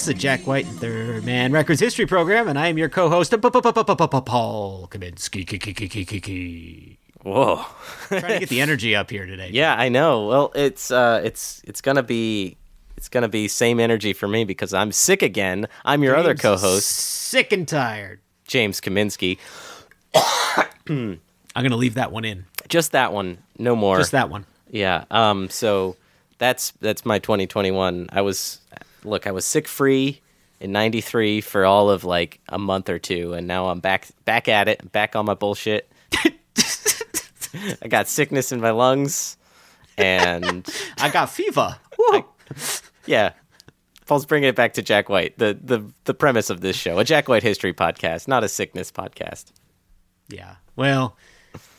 Podcast, the Jack White and Third Man Records History Program, and I am your co-host, Paul Kaminsky. Whoa. Trying to get the energy up here today. yeah, I know. Well, it's uh it's it's going to be it's to be same energy for me because I'm sick again. I'm your other co-host, sick and tired. James Kaminsky. I'm gonna leave that one in, Just that one, no more. just that one. Yeah. Um so that's that's my 2021. I was look, I was sick free in 93 for all of like a month or two and now I'm back back at it, back on my bullshit. I got sickness in my lungs and I got fever. Woo. Yeah. Paul's bringing it back to Jack White, the, the the premise of this show, a Jack White history podcast, not a sickness podcast. Yeah. Well,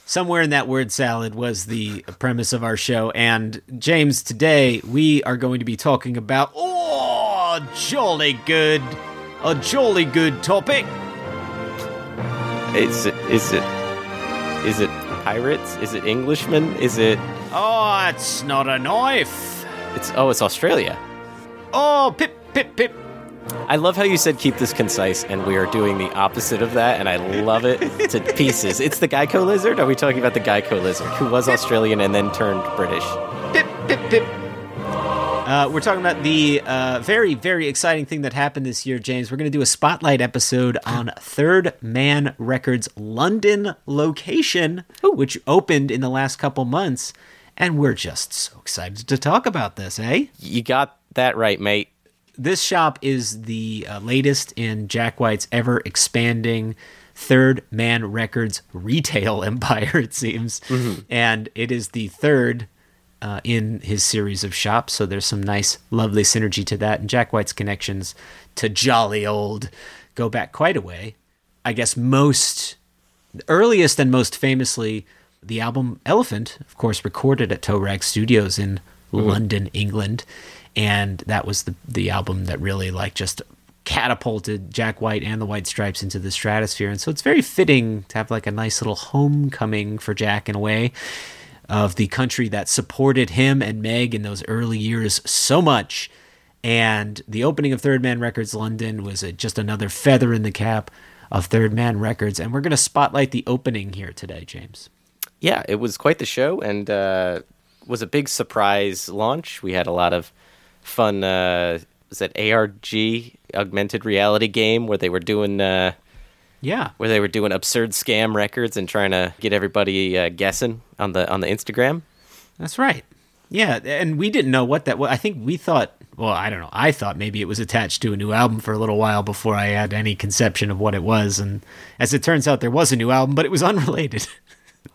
somewhere in that word salad was the premise of our show. And James, today we are going to be talking about oh, jolly good, a jolly good topic. Is it is it is it pirates? Is it Englishmen? Is it Oh, it's not a knife. it's oh it's Australia. Oh, pip, pip, pip. I love how you said keep this concise, and we are doing the opposite of that, and I love it to pieces. It's the Geico lizard. Are we talking about the Geico lizard, who was Australian and then turned British? Pip, pip, pip. Uh, we're talking about the uh, very, very exciting thing that happened this year, James. We're going to do a spotlight episode on Third Man Records' London location, which opened in the last couple months. And we're just so excited to talk about this, eh? You got that right, mate. This shop is the uh, latest in Jack White's ever expanding Third Man Records retail empire, it seems. And it is the third uh, in his series of shops. So there's some nice, lovely synergy to that. And Jack White's connections to jolly old go back quite a way. I guess most earliest and most famously, the album Elephant, of course, recorded at Toe Rag Studios in London, England, and that was the the album that really like just catapulted Jack White and the White Stripes into the stratosphere. And so it's very fitting to have like a nice little homecoming for Jack in a way of the country that supported him and Meg in those early years so much. And the opening of Third Man Records London was just another feather in the cap of Third Man Records. And we're going to spotlight the opening here today, James. Yeah, it was quite the show and uh, was a big surprise launch. We had a lot of fun. Uh, was that ARG augmented reality game where they were doing uh, Yeah. where they were doing absurd scam records and trying to get everybody uh, guessing on the on the Instagram? That's right. Yeah, and we didn't know what that was. I think we thought, well, I don't know. I thought maybe it was attached to a new album for a little while before I had any conception of what it was. And as it turns out, there was a new album, but it was unrelated.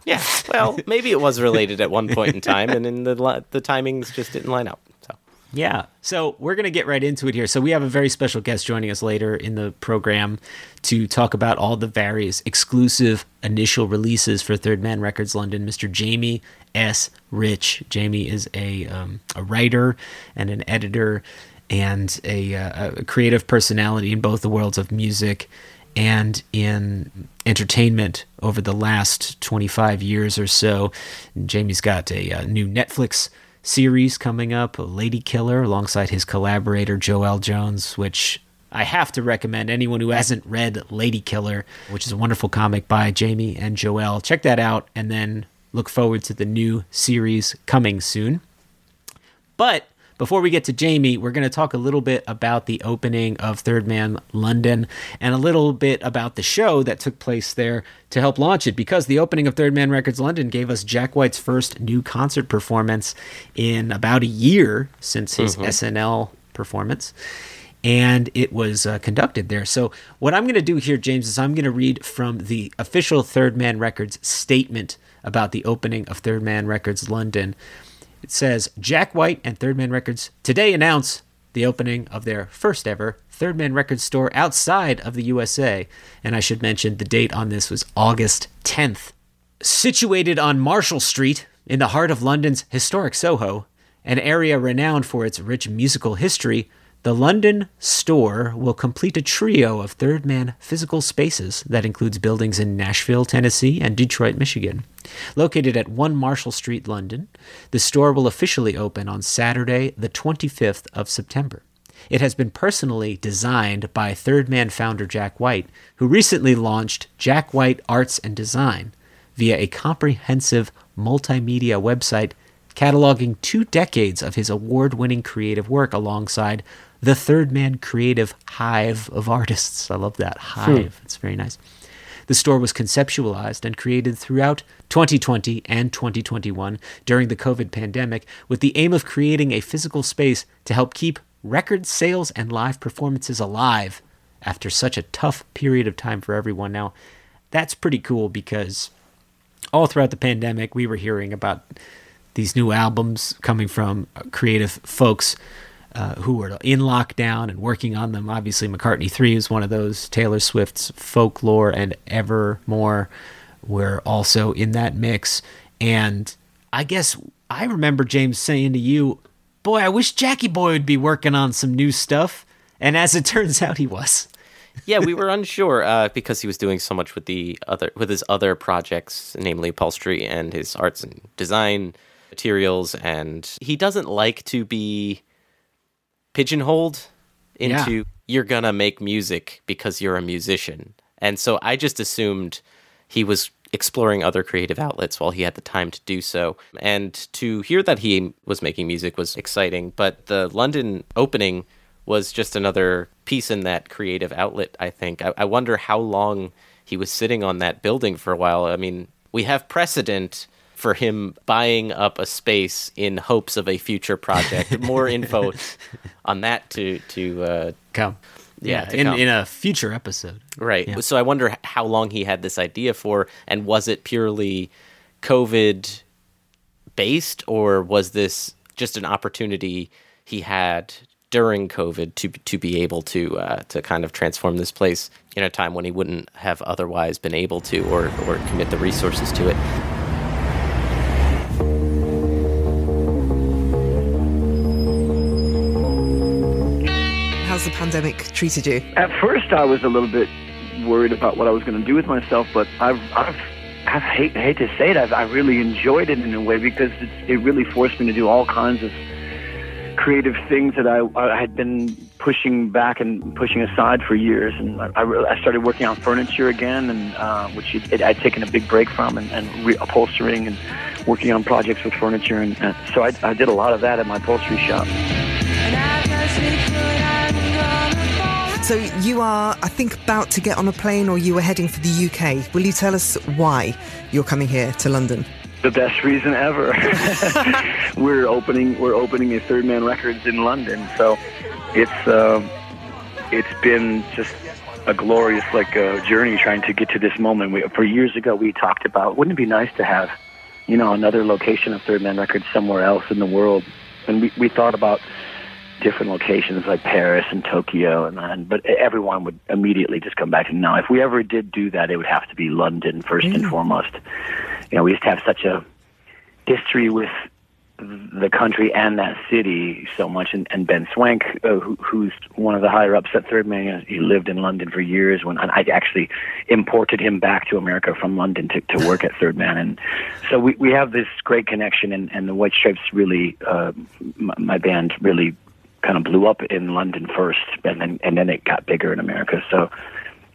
Yeah. Well, maybe it was related at one point in time, and in the the timings just didn't line up. So Yeah. So we're going to get right into it here. So we have a very special guest joining us later in the program to talk about all the various exclusive initial releases for Third Man Records London, Mr. Jamie S. Rich. Jamie is a, um, a writer and an editor and a, uh, a creative personality in both the worlds of music and in entertainment over the last 25 years or so. Jamie's got a, uh new Netflix series coming up, Lady Killer, alongside his collaborator Joëlle Jones, which I have to recommend anyone who hasn't read Lady Killer, which is a wonderful comic by Jamie and Joëlle. Check that out and then look forward to the new series coming soon. But before we get to Jamie, we're going to talk a little bit about the opening of Third Man London and a little bit about the show that took place there to help launch it because the opening of Third Man Records London gave us Jack White's first new concert performance in about a year since his SNL performance. And it was uh, conducted there. So, what I'm going to do here, James, is I'm going to read from the official Third Man Records statement about the opening of Third Man Records London. It says Jack White and Third Man Records today announce the opening of their first ever Third Man Records store outside of the USA. And I should mention the date on this was August 10th. Situated on Marshall Street in the heart of London's historic Soho, an area renowned for its rich musical history, the London store will complete a trio of third man physical spaces that includes buildings in Nashville, Tennessee, and Detroit, Michigan. Located at 1 Marshall Street, London, the store will officially open on Saturday, the 25th of September. It has been personally designed by Third Man founder Jack White, who recently launched Jack White Arts and Design via a comprehensive multimedia website cataloging two decades of his award winning creative work alongside the Third Man Creative Hive of artists. I love that. Hmm. Hive. It's very nice. The store was conceptualized and created throughout 2020 and 2021 during the COVID pandemic with the aim of creating a physical space to help keep record sales and live performances alive after such a tough period of time for everyone. Now, that's pretty cool because all throughout the pandemic, we were hearing about these new albums coming from creative folks uh, who were in lockdown and working on them. Obviously, McCartney 3 is one of those. Taylor Swift's Folklore and Evermore were also in that mix. And I guess I remember James saying to you, Boy, I wish Jackie Boy would be working on some new stuff. And as it turns out, he was. yeah, we were unsure uh, because he was doing so much with the other with his other projects, namely upholstery and his arts and design materials, and he doesn't like to be pigeonholed into Yeah. you're gonna make music because you're a musician. And so I just assumed he was exploring other creative outlets while he had the time to do so. And to hear that he was making music was exciting, but the London opening was just another piece in that creative outlet, I think. I, I wonder how long he was sitting on that building for a while. I mean, we have precedent for him buying up a space in hopes of a future project. More info on that to to uh, Come. Yeah, to in, come. in a future episode. Right. Yeah. So I wonder how long he had this idea for, and was it purely COVID based, or was this just an opportunity he had during COVID to to be able to uh, to kind of transform this place in a time when he wouldn't have otherwise been able to, or or commit the resources to it? Pandemic treated you? At first, I was a little bit worried about what I was going to do with myself, but I've, I've, I hate, hate to say it, I've, I really enjoyed it in a way because it's, it really forced me to do all kinds of creative things that I, I had been pushing back and pushing aside for years. And I, I, I started working on furniture again, and uh, which it, it, I'd taken a big break from, and, and and working on projects with furniture. And, and so I, I did a lot of that at my upholstery shop. So you are, I think, about to get on a plane or you were heading for the UK. Will you tell us why you're coming here to London? the best reason ever. we're opening we're opening a Third Man Records in London, so it's um, it's been just a glorious like uh, journey trying to get to this moment. We, for years ago, we talked about wouldn't it be nice to have you know another location of Third Man Records somewhere else in the world, and we we thought about different locations like Paris and Tokyo, and, and but everyone would immediately just come back and now If we ever did do that, it would have to be London first and foremost. You know, we just have such a history with the country and that city so much. And, and Ben Swank, uh, who, who's one of the higher ups at Third Man, he lived in London for years. When I actually imported him back to America from London to, to work at Third Man, and so we we have this great connection. And, and the White Stripes really, uh, my, my band really kind of blew up in London first, and then and then it got bigger in America. So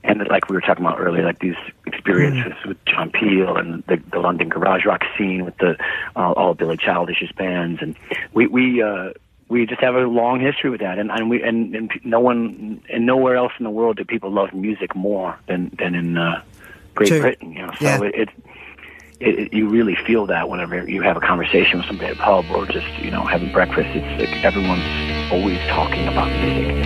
and like we were talking about earlier, like these experiences Mm. with John Peel and the, the London garage rock scene with the uh, all Billy Childish's bands, and we we uh, we just have a long history with that, and and we and, and no one and nowhere else in the world do people love music more than than in uh, Great True. Britain, you know. So Yeah. it, it, it, you really feel that whenever you have a conversation with somebody at a pub or just you know having breakfast. It's like everyone's always talking about music.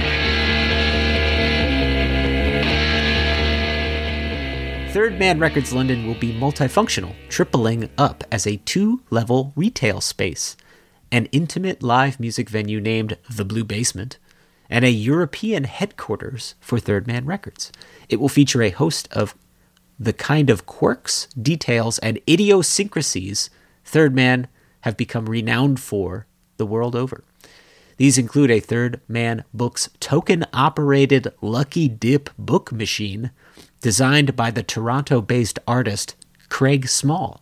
Third Man Records London will be multifunctional, tripling up as a two level retail space, an intimate live music venue named The Blue Basement, and a European headquarters for Third Man Records. It will feature a host of the kind of quirks, details, and idiosyncrasies Third Man have become renowned for the world over. These include a Third Man Books token operated Lucky Dip book machine designed by the Toronto based artist Craig Small.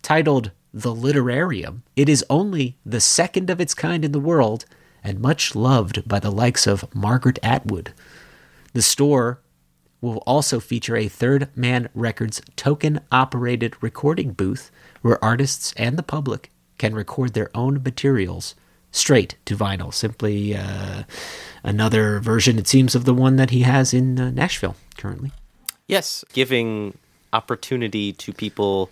Titled The Literarium, it is only the second of its kind in the world and much loved by the likes of Margaret Atwood. The store will also feature a Third Man Records token operated recording booth where artists and the public can record their own materials straight to vinyl. Simply uh, another version, it seems, of the one that he has in uh, Nashville currently. Yes, giving opportunity to people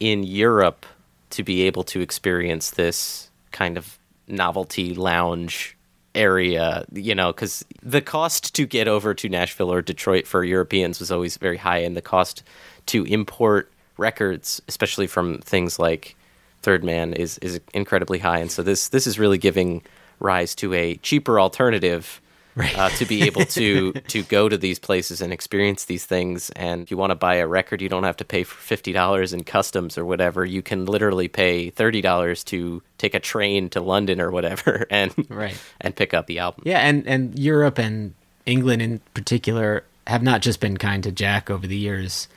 in Europe to be able to experience this kind of novelty lounge area, you know, because the cost to get over to Nashville or Detroit for Europeans was always very high, and the cost to import records, especially from things like Third Man, is is incredibly high, and so this this is really giving rise to a cheaper alternative uh, to be able to to go to these places and experience these things. And if you want to buy a record, you don't have to pay for fifty dollars in customs or whatever. You can literally pay thirty dollars to take a train to London or whatever, and Right. and pick up the album. Yeah, and, and Europe and England in particular have not just been kind to Jack over the years.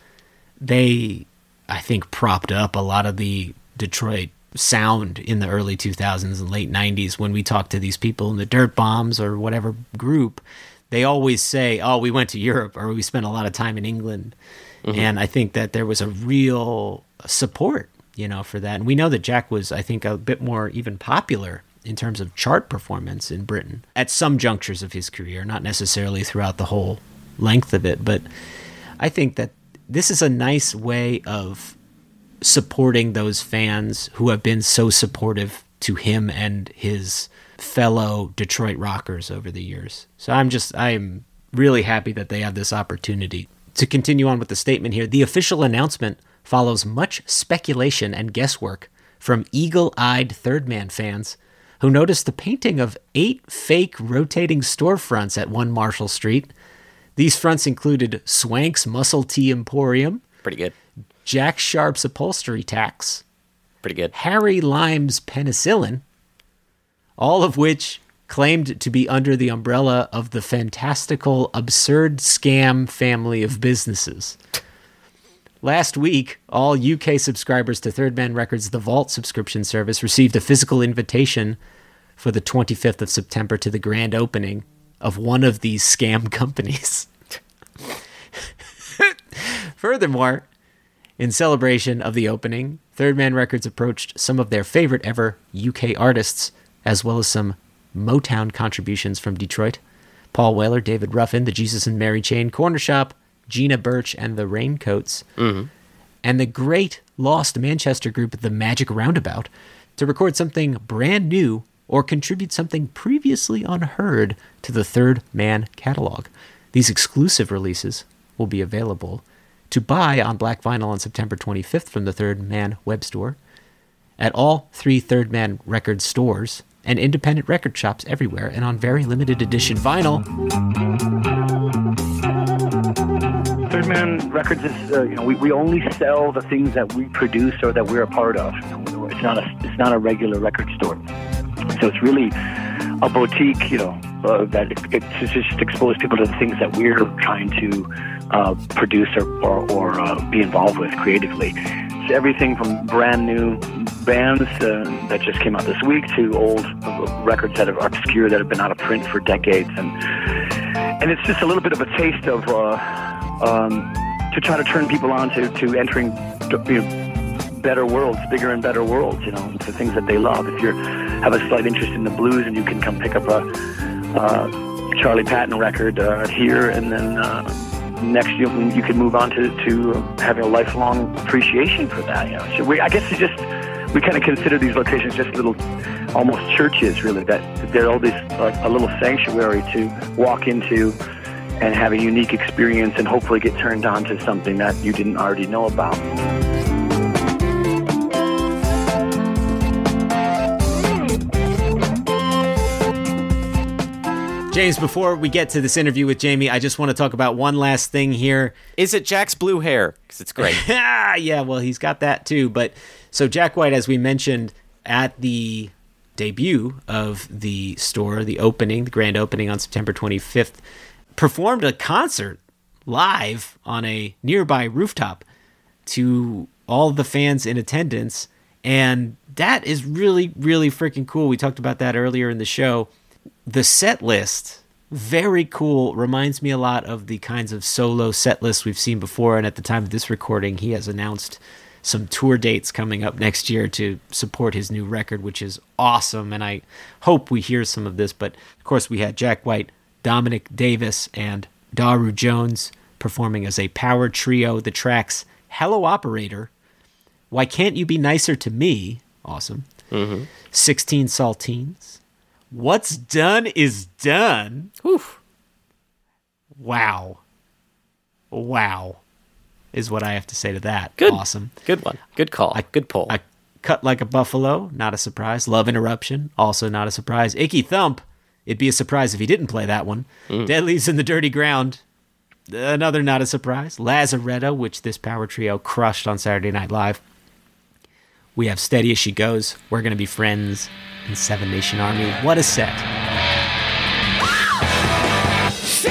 They, I think, propped up a lot of the Detroit sound in the early 2000s and late 90s when we talk to these people in the Dirt Bombs or whatever group. They always say, oh, we went to Europe or we spent a lot of time in England. Mm-hmm. And I think that there was a real support, you know, for that. And we know that Jack was, I think, a bit more even popular in terms of chart performance in Britain at some junctures of his career, not necessarily throughout the whole length of it. But I think that this is a nice way of supporting those fans who have been so supportive to him and his fellow Detroit rockers over the years. So I'm just I'm really happy that they have this opportunity. To continue on with the statement here, the official announcement follows much speculation and guesswork from eagle-eyed Third Man fans who noticed the painting of eight fake rotating storefronts at 1 Marshall Street. These fronts included Swank's Muscle Tea Emporium, Pretty good. Jack Sharp's upholstery tacks, Pretty good. Harry Lime's penicillin, all of which claimed to be under the umbrella of the fantastical absurd scam family of businesses. Last week, all UK subscribers to Third Man Records' The Vault subscription service received a physical invitation for the 25th of September to the grand opening of one of these scam companies. Furthermore, in celebration of the opening, Third Man Records approached some of their favorite ever UK artists, as well as some Motown contributions from Detroit, Paul Weller, David Ruffin, the Jesus and Mary Chain, Cornershop, Gina Birch, and the Raincoats, mm-hmm. and the great lost Manchester group, the Magic Roundabout, to record something brand new or contribute something previously unheard to the Third Man catalog. These exclusive releases will be available to buy on Black Vinyl on September 25th from the Third Man web store, at all three Third Man record stores, and independent record shops everywhere, and on very limited edition vinyl. Third Man Records is, uh, you know, we, we only sell the things that we produce or that we're a part of. It's not a it's not a regular record store, so it's really a boutique. You know, uh, that it, it's just expose people to the things that we're trying to uh, produce or or, or uh, be involved with creatively. It's everything from brand new bands uh, that just came out this week to old records that are obscure that have been out of print for decades and and it's just a little bit of a taste of uh, um, to try to turn people on to, to entering you know, better worlds, bigger and better worlds, you know, to things that they love. If you have a slight interest in the blues and you can come pick up a uh, Charlie Patton record uh, here and then next you, you can move on to, to having a lifelong appreciation for that. You know, so we, I guess it's just, we kind of consider these locations just little almost churches really that they're all this like a little sanctuary to walk into and have a unique experience and hopefully get turned on to something that you didn't already know about. James, before we get to this interview with Jamie, I just want to talk about one last thing here. Is it Jack's blue hair? Because it's great. Ah, yeah, well, he's got that too. But so Jack White, as we mentioned at the debut of the store, the opening, the grand opening on September 25th, performed a concert live on a nearby rooftop to all the fans in attendance. And that is really, really freaking cool. We talked about that earlier in the show. The set list, very cool. Reminds me a lot of the kinds of solo set lists we've seen before. And at the time of this recording, he has announced some tour dates coming up next year to support his new record, which is awesome. And I hope we hear some of this. But of course, we had Jack White, Dominic Davis, and Daru Jones performing as a power trio. The tracks Hello Operator, Why Can't You Be Nicer to Me? Awesome. Mm-hmm. 16 Saltines. What's Done is Done. Oof. Wow. Wow. Is what I have to say to that. Good. Awesome. Good one. Good call. Good pull. I cut like a buffalo, not a surprise. Love interruption, also not a surprise. Icky thump, it'd be a surprise if he didn't play that one. Mm. Dead Leaves and the Dirty Ground, another not a surprise. Lazaretto, which this power trio crushed on Saturday Night Live. We have Steady as She Goes, We're Gonna Be Friends, and Seven Nation Army. What a set. She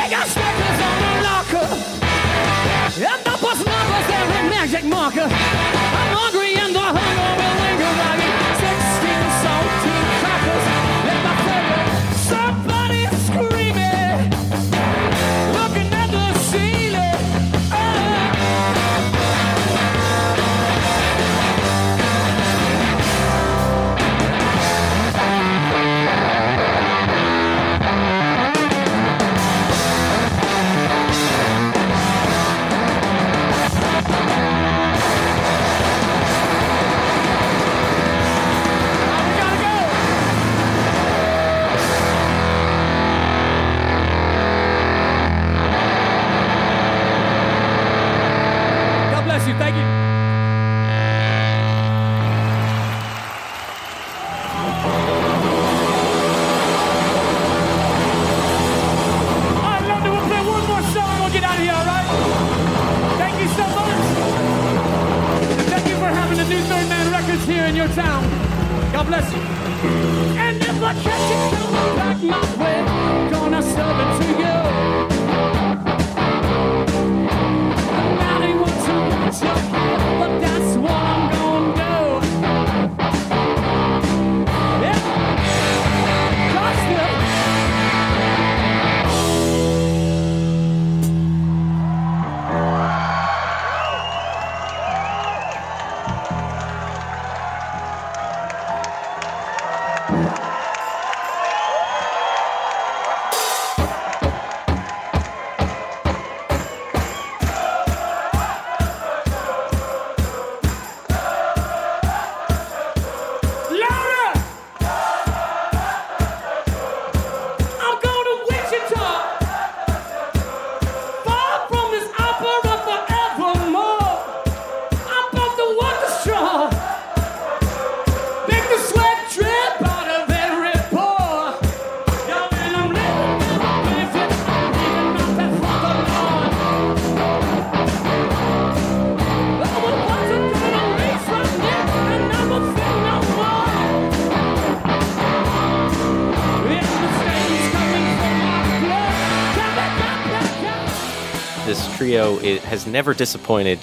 trio it has never disappointed.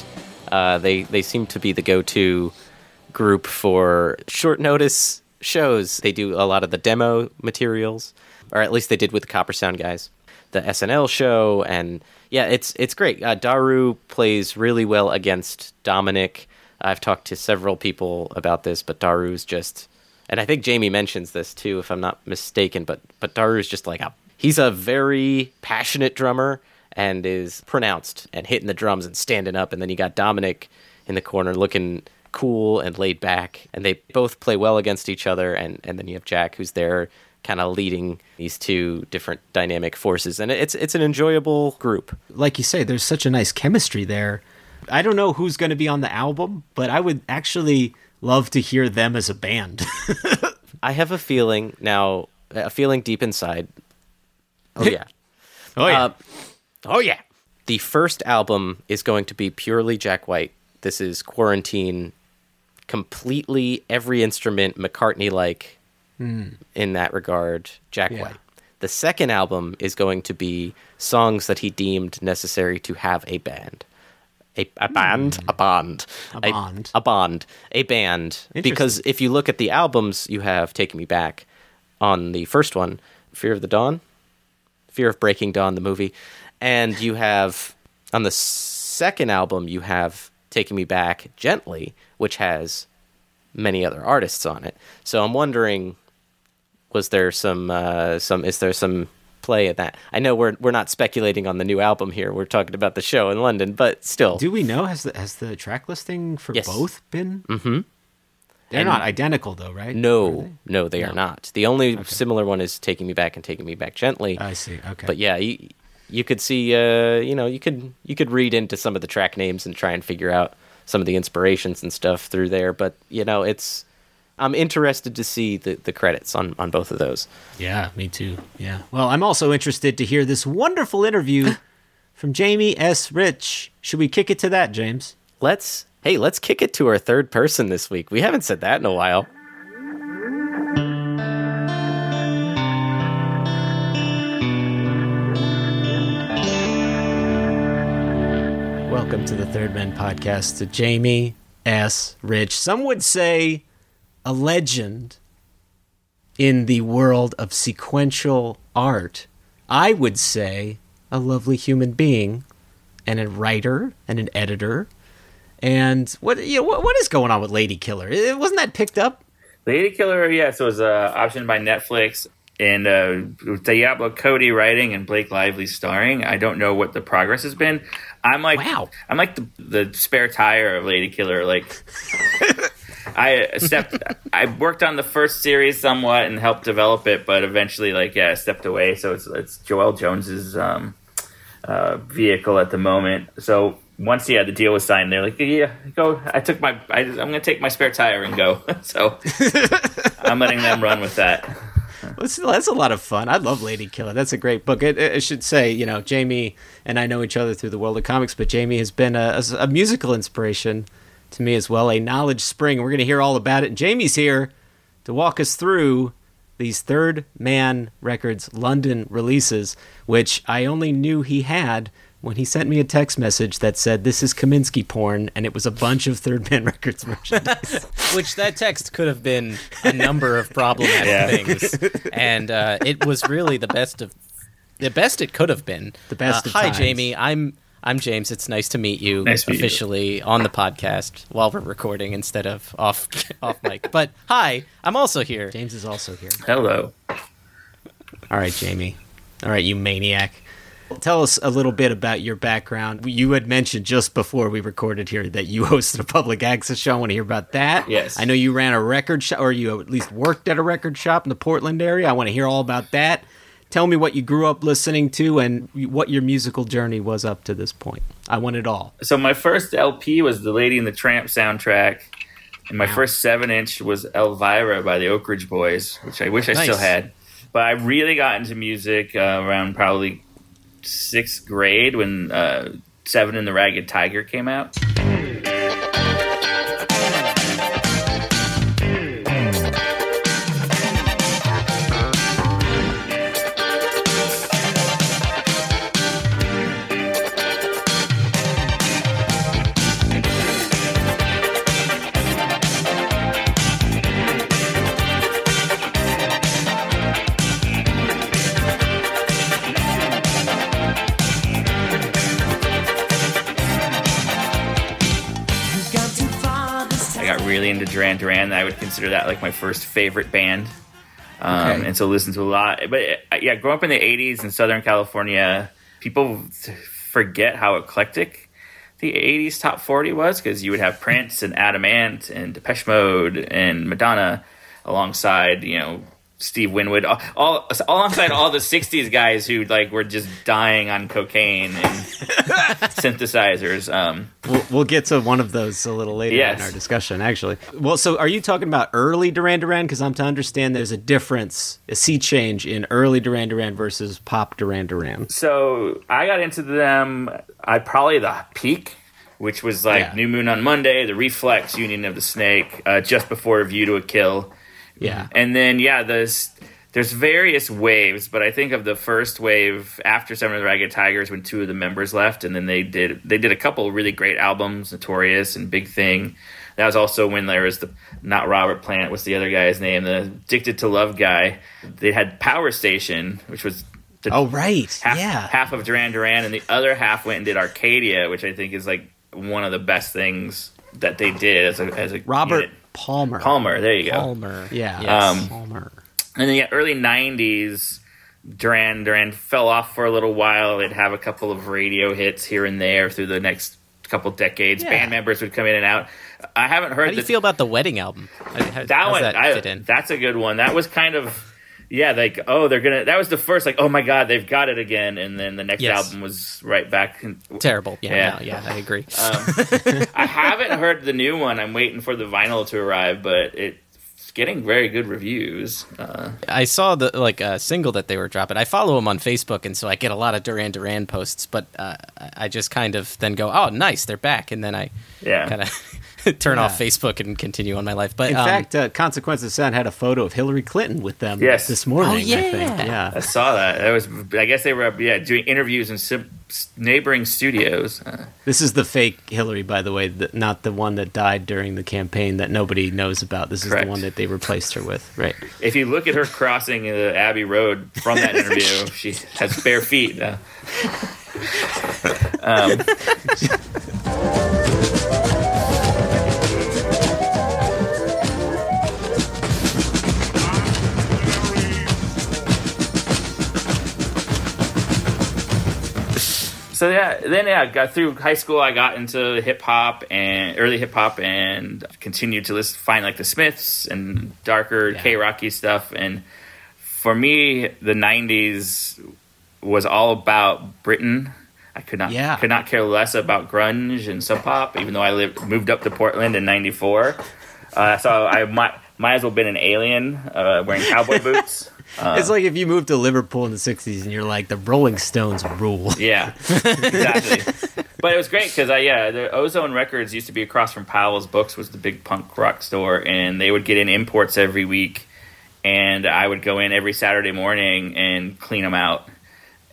Uh, they they seem to be the go-to group for short notice shows. They do a lot of the demo materials, or at least they did with the Copper Sound guys. The SNL show, and yeah, it's it's great. Uh, Daru plays really well against Dominic. I've talked to several people about this, but Daru's just, and I think Jamie mentions this too, if I'm not mistaken. But but Daru's just like a he's a very passionate drummer and is pronounced and hitting the drums and standing up. And then you got Dominic in the corner looking cool and laid back, and they both play well against each other. And and then you have Jack who's there kind of leading these two different dynamic forces and it's it's an enjoyable group like you say, there's such a nice chemistry there. I don't know who's going to be on the album, but I would actually love to hear them as a band. I have a feeling now, a feeling deep inside. Oh yeah, oh Uh, oh yeah. The first album is going to be purely Jack White. This is Quarantine, completely every instrument McCartney like in that regard. Jack Yeah. White. The second album is going to be songs that he deemed necessary to have a band. A, a band, a band, A band. a, band, a band. Because if you look at the albums, you have "Taking Me Back" on the first one, "Fear of the Dawn," Fear of Breaking Dawn, the movie. And you have on the second album, you have Taking Me Back Gently, which has many other artists on it. So I'm wondering, was there some uh, some is there some play in that? I know we're we're not speculating on the new album here. We're talking about the show in London, but still. Do we know has the has the track listing for Yes. both been? Mm-hmm. They're And- not identical though, right? no, no, they are not. The only similar one is Taking Me Back and Taking Me Back Gently. I see. Okay. But yeah, you you could see uh, you know, you could you could read into some of the track names and try and figure out some of the inspirations and stuff through there, but you know, it's I'm interested to see the, the credits on, on both of those. Yeah, me too. Yeah. Well, I'm also interested to hear this wonderful interview from Jamie S. Rich. Should we kick it to that, James? Let's hey, let's kick it to our third person this week. We haven't said that in a while. Welcome to the Third Man podcast to Jamie S. Rich. Some would say a legend in the world of sequential art. I would say a lovely human being and a writer and an editor. And what you know, what, what is going on with Lady Killer? It, wasn't that picked up? Lady Killer, yes, it was uh, optioned by Netflix, and uh, Diablo Cody writing and Blake Lively starring. I don't know what the progress has been. I'm like, Wow. I'm like the, the spare tire of Lady Killer. Like, I stepped, I worked on the first series somewhat and helped develop it, but eventually, like, yeah, I stepped away. So it's it's Joëlle Jones's um, uh, vehicle at the moment. So once yeah the deal was signed, they're like, yeah, go. I took my, I, I'm gonna take my spare tire and go. so I'm letting them run with that. That's, that's a lot of fun. I love Lady Killer. That's a great book. It, it- I should say, you know, Jamie and I know each other through the world of comics, but Jamie has been a, a, a musical inspiration to me as well, a knowledge spring. We're going to hear all about it. And Jamie's here to walk us through these Third Man Records London releases, which I only knew he had when he sent me a text message that said, This is Kaminsky porn, and it was a bunch of Third Man Records merchandise. Which that text could have been a number of problematic Yeah. things, and uh, it was really the best of the best it could have been. The best Uh, of hi, times. Jamie. I'm I'm James. It's nice to meet you Nice to meet you. officially on the podcast while we're recording instead of off off mic. But hi, I'm also here. James is also here. Hello. All right, Jamie. All right, you maniac. Tell us a little bit about your background. You had mentioned just before we recorded here that you hosted a public access show. I want to hear about that. Yes. I know you ran a record shop, or you at least worked at a record shop in the Portland area. I want to hear all about that. Tell me what you grew up listening to and what your musical journey was up to this point. I want it all. So my first LP was the Lady and the Tramp soundtrack, and my first seven inch was Elvira by the Oak Ridge Boys, which I wish I still had. But I really got into music uh, around probably sixth grade when uh, Seven and the Ragged Tiger came out. Really into Duran Duran. I would consider that like my first favorite band. Um, Okay. And so listen to a lot. But uh, yeah, growing up in the 80s in Southern California, people forget how eclectic the 80s top 40 was because you would have Prince and Adam Ant and Depeche Mode and Madonna alongside, you know, Steve Winwood, all, all alongside all the 60s guys who like were just dying on cocaine and synthesizers. Um, We'll, we'll get to one of those a little later Yes. in our discussion, actually. Well, so are you talking about early Duran Duran? Because I'm to understand there's a difference, a sea change in early Duran Duran versus pop Duran Duran. so I got into them. I probably the peak, which was like Yeah. New Moon on Monday, the Reflex, Union of the Snake, uh, just before View to a Kill, Yeah. Mm-hmm. and then yeah, there's there's various waves, but I think of the first wave after Seven of the Ragged Tigers when two of the members left, and then they did they did a couple really great albums, Notorious and Big Thing. That was also when there was the not Robert Plant, what's the other guy's name? The Addicted to Love guy. They had Power Station, which was the Oh, right. half, yeah. half of Duran Duran, and the other half went and did Arcadia, which I think is like one of the best things that they did as a as a Robert unit. Palmer. Palmer. There you go. Palmer. Yeah. Yes. Um, Palmer. And then the early '90s, Duran Duran fell off for a little while. They'd have a couple of radio hits here and there through the next couple decades. Yeah. Band members would come in and out. I haven't heard How do you the- feel about the wedding album? How- how- that one. that I, in? That's a good one. That was kind of. Yeah, like oh, they're gonna. That was the first, like oh my god, they've got it again, and then the next Yes. album was right back. in- Terrible. Yeah, Yeah. no, yeah, I agree. I haven't heard the new one. I'm waiting for the vinyl to arrive, but it's getting very good reviews. Uh, I saw the like uh, single that they were dropping. I follow them on Facebook, and so I get a lot of Duran Duran posts. But uh, I just kind of then go, "Oh, nice, they're back," and then I yeah, kind of turn off Facebook and continue on my life. But In um, fact, uh, Consequence of Sound had a photo of Hillary Clinton with them Yes. this morning. Oh, I think. yeah. Yeah. I saw that. That was. I guess they were yeah doing interviews in sim- neighboring studios. Uh, This is the fake Hillary, by the way, th- not the one that died during the campaign that nobody knows about. This is Correct. the one that they replaced her with, right? if you look at her crossing uh, Abbey Road from that interview, she has bare feet. Uh, um, so yeah, then yeah, I got through high school. I got into hip hop and early hip hop, and continued to listen, find like the Smiths and darker Yeah. K Rocky stuff. And for me, the '90s was all about Britain. I could not Yeah. could not care less about grunge and sub pop, even though I lived moved up to Portland in '94. Uh, so I might might as well been an alien uh, wearing cowboy boots. it's like if you moved to Liverpool in the 60s and you're like, the Rolling Stones rule. Yeah, exactly. but it was great because I yeah, the Ozone Records used to be across from Powell's Books was the big punk rock store, and they would get in imports every week, and I would go in every Saturday morning and clean them out.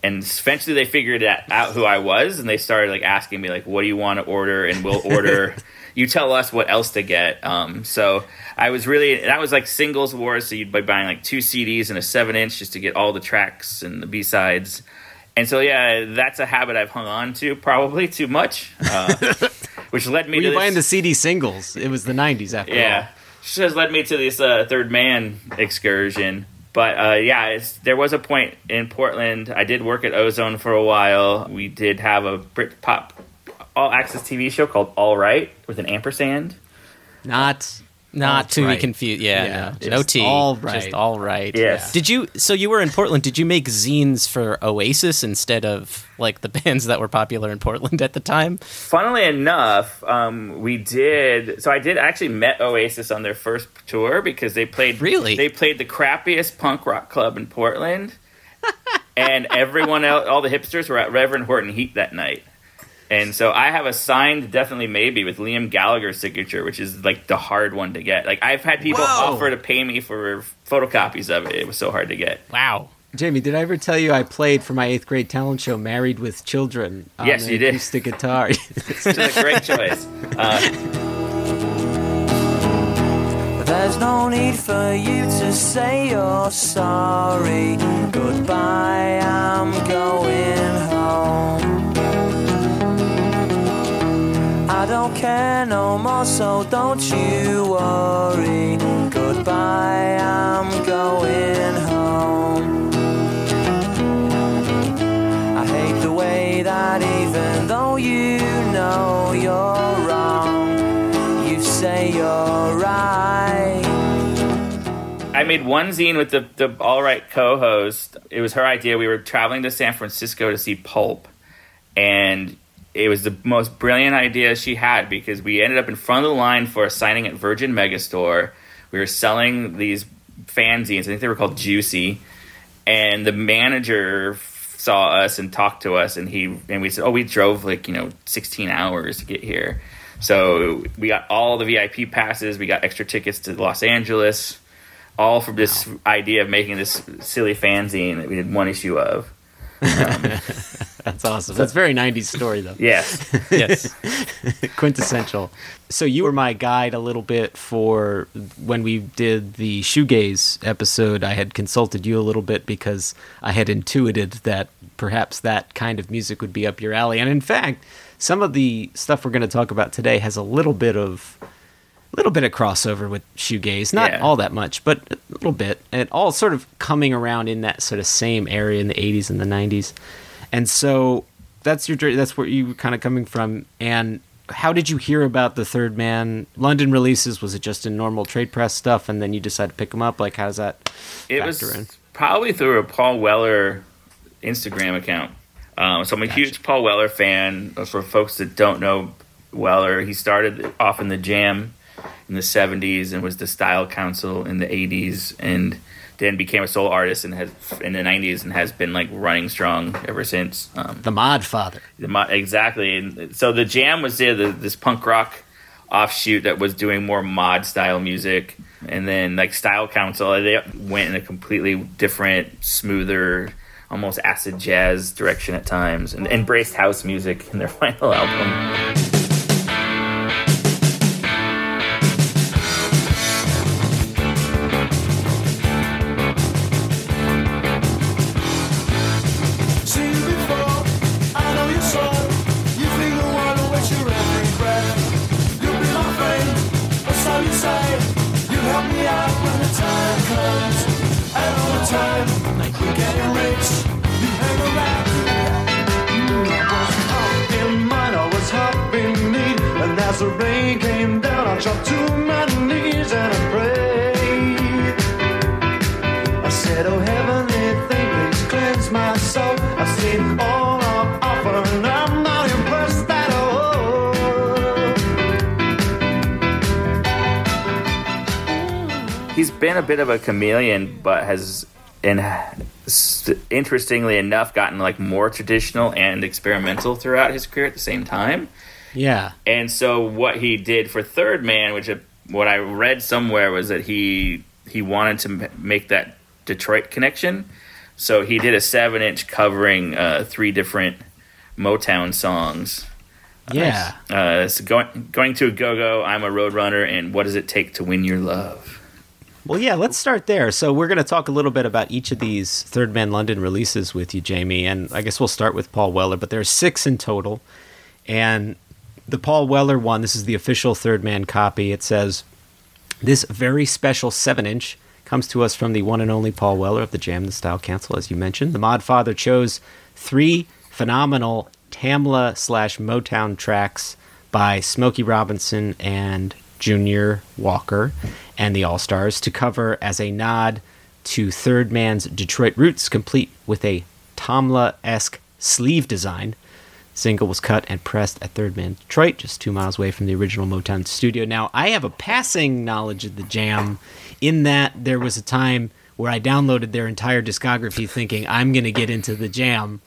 And eventually, they figured out who I was, and they started like asking me like, "What do you want to order?" And we'll order. you tell us what else to get. Um, so I was really that was like singles wars. So you'd be buying like two CDs and a seven inch just to get all the tracks and the B sides. And so yeah, that's a habit I've hung on to probably too much, uh, which led me Were to this, buying the CD singles? It was the 90s after yeah, which has led me to this uh, third man excursion. But uh, yeah, it's, there was a point in Portland. I did work at Ozone for a while. We did have a Britpop all access TV show called All Right with an ampersand. all. Not. not to right. be confused. Yeah, Yeah, no, just no T. all right. Just all right. Yes. Did you? So you were in Portland. Did you make zines for Oasis instead of like the bands that were popular in Portland at the time? Funnily enough, um, we did. So I did actually met Oasis on their first tour because they played. Really? They played the crappiest punk rock club in Portland, and everyone else, all the hipsters were at Reverend Horton Heat that night. And so I have a signed, definitely maybe, with Liam Gallagher's signature, which is like the hard one to get. Like I've had people Whoa. offer to pay me for photocopies of it. It was so hard to get. Wow. Jamie, did I ever tell you I played for my eighth grade talent show, Married with Children? On Yes, you did. Acoustic guitar. It's a great choice. Uh, There's no need for you to say you're sorry. Goodbye, I'm going home. I don't care. no more, so don't you worry. Goodbye, I'm going home. I hate the way that even though you know you're wrong, you say you're right. I made one zine with the, the All Right co host. It was her idea. We were traveling to San Francisco to see Pulp. And it was the most brilliant idea she had because we ended up in front of the line for a signing at Virgin Megastore. We were selling these fanzines. I think they were called Juicy. And the manager saw us and talked to us. And he and we said, oh, we drove like, you know, 16 hours to get here. So we got all the VIP passes. We got extra tickets to Los Angeles all from this idea of making this silly fanzine that we did one issue of. Um, That's awesome. That's a very 90s story, though. Yes. Yes. Quintessential. So you were my guide a little bit for when we did the shoegaze episode. I had consulted you a little bit because I had intuited that perhaps that kind of music would be up your alley. And in fact, some of the stuff we're going to talk about today has a little bit of a little bit of crossover with shoegaze, not Yeah. all that much, but a little bit, and all sort of coming around in that sort of same area in the '80s and the '90s. And so that's your that's where you were kind of coming from. And how did you hear about the Third Man London releases? Was it just in normal trade press stuff, and then you decided to pick them up? Like, how does that It factor was in? probably through a Paul Weller Instagram account. Um, so I'm a huge Paul Weller fan. For folks that don't know Weller, he started off in the Jam in the 70s and was the Style Council in the 80s, and then became a solo artist and has in the 90s and has been like running strong ever since. Um, The Mod Father. The mo- exactly. And so the Jam was there, the, this punk rock offshoot that was doing more mod style music, and then like Style Council, they went in a completely different, smoother, almost acid jazz direction at times, and embraced house music in their final album. Been a bit of a chameleon, but has, and interestingly enough, gotten like more traditional and experimental throughout his career at the same time. Yeah. And so what he did for Third Man, which uh, what I read somewhere was that he he wanted to m- make that Detroit connection. So he did a seven inch covering uh, three different Motown songs. Yeah. Uh, so going going to a go go, I'm a roadrunner, and what does it take to win your love? Well, yeah, let's start there. So we're going to talk a little bit about each of these Third Man London releases with you, Jamie, and I guess we'll start with Paul Weller. But there are six in total, and the Paul Weller one, this is the official Third Man copy. It says, "This very special seven-inch comes to us from the one and only Paul Weller of the Jam the Style Council, as you mentioned. The Mod Father chose three phenomenal Tamla slash Motown tracks by Smokey Robinson and Junior Walker and the All Stars to cover as a nod to Third Man's Detroit roots, complete with a Tamla esque sleeve design. Single was cut and pressed at Third Man Detroit, just two miles away from the original Motown studio. Now, I have a passing knowledge of the Jam in that there was a time where I downloaded their entire discography thinking I'm going to get into the Jam.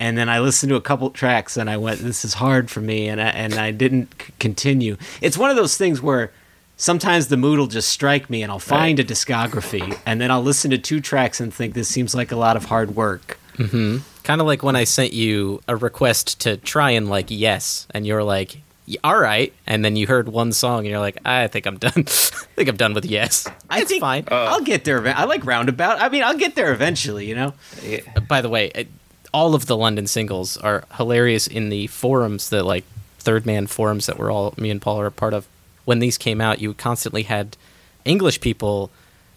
And then I listened to a couple tracks and I went, this is hard for me. And I, and I didn't c- continue. It's one of those things where sometimes the mood will just strike me and I'll find a discography and then I'll listen to two tracks and think this seems like a lot of hard work. Mm-hmm. Kind of like when I sent you a request to try and like yes, and you're like, all right, and then you heard one song and you're like, I think I'm done. I think I'm done with yes. I it's think fine. Uh. I'll get there. I like Roundabout. I mean, I'll get there eventually, you know? By the way, it, all of the London singles are hilarious in the forums that like third man forums that we're all me and Paul are a part of. When these came out, you constantly had English people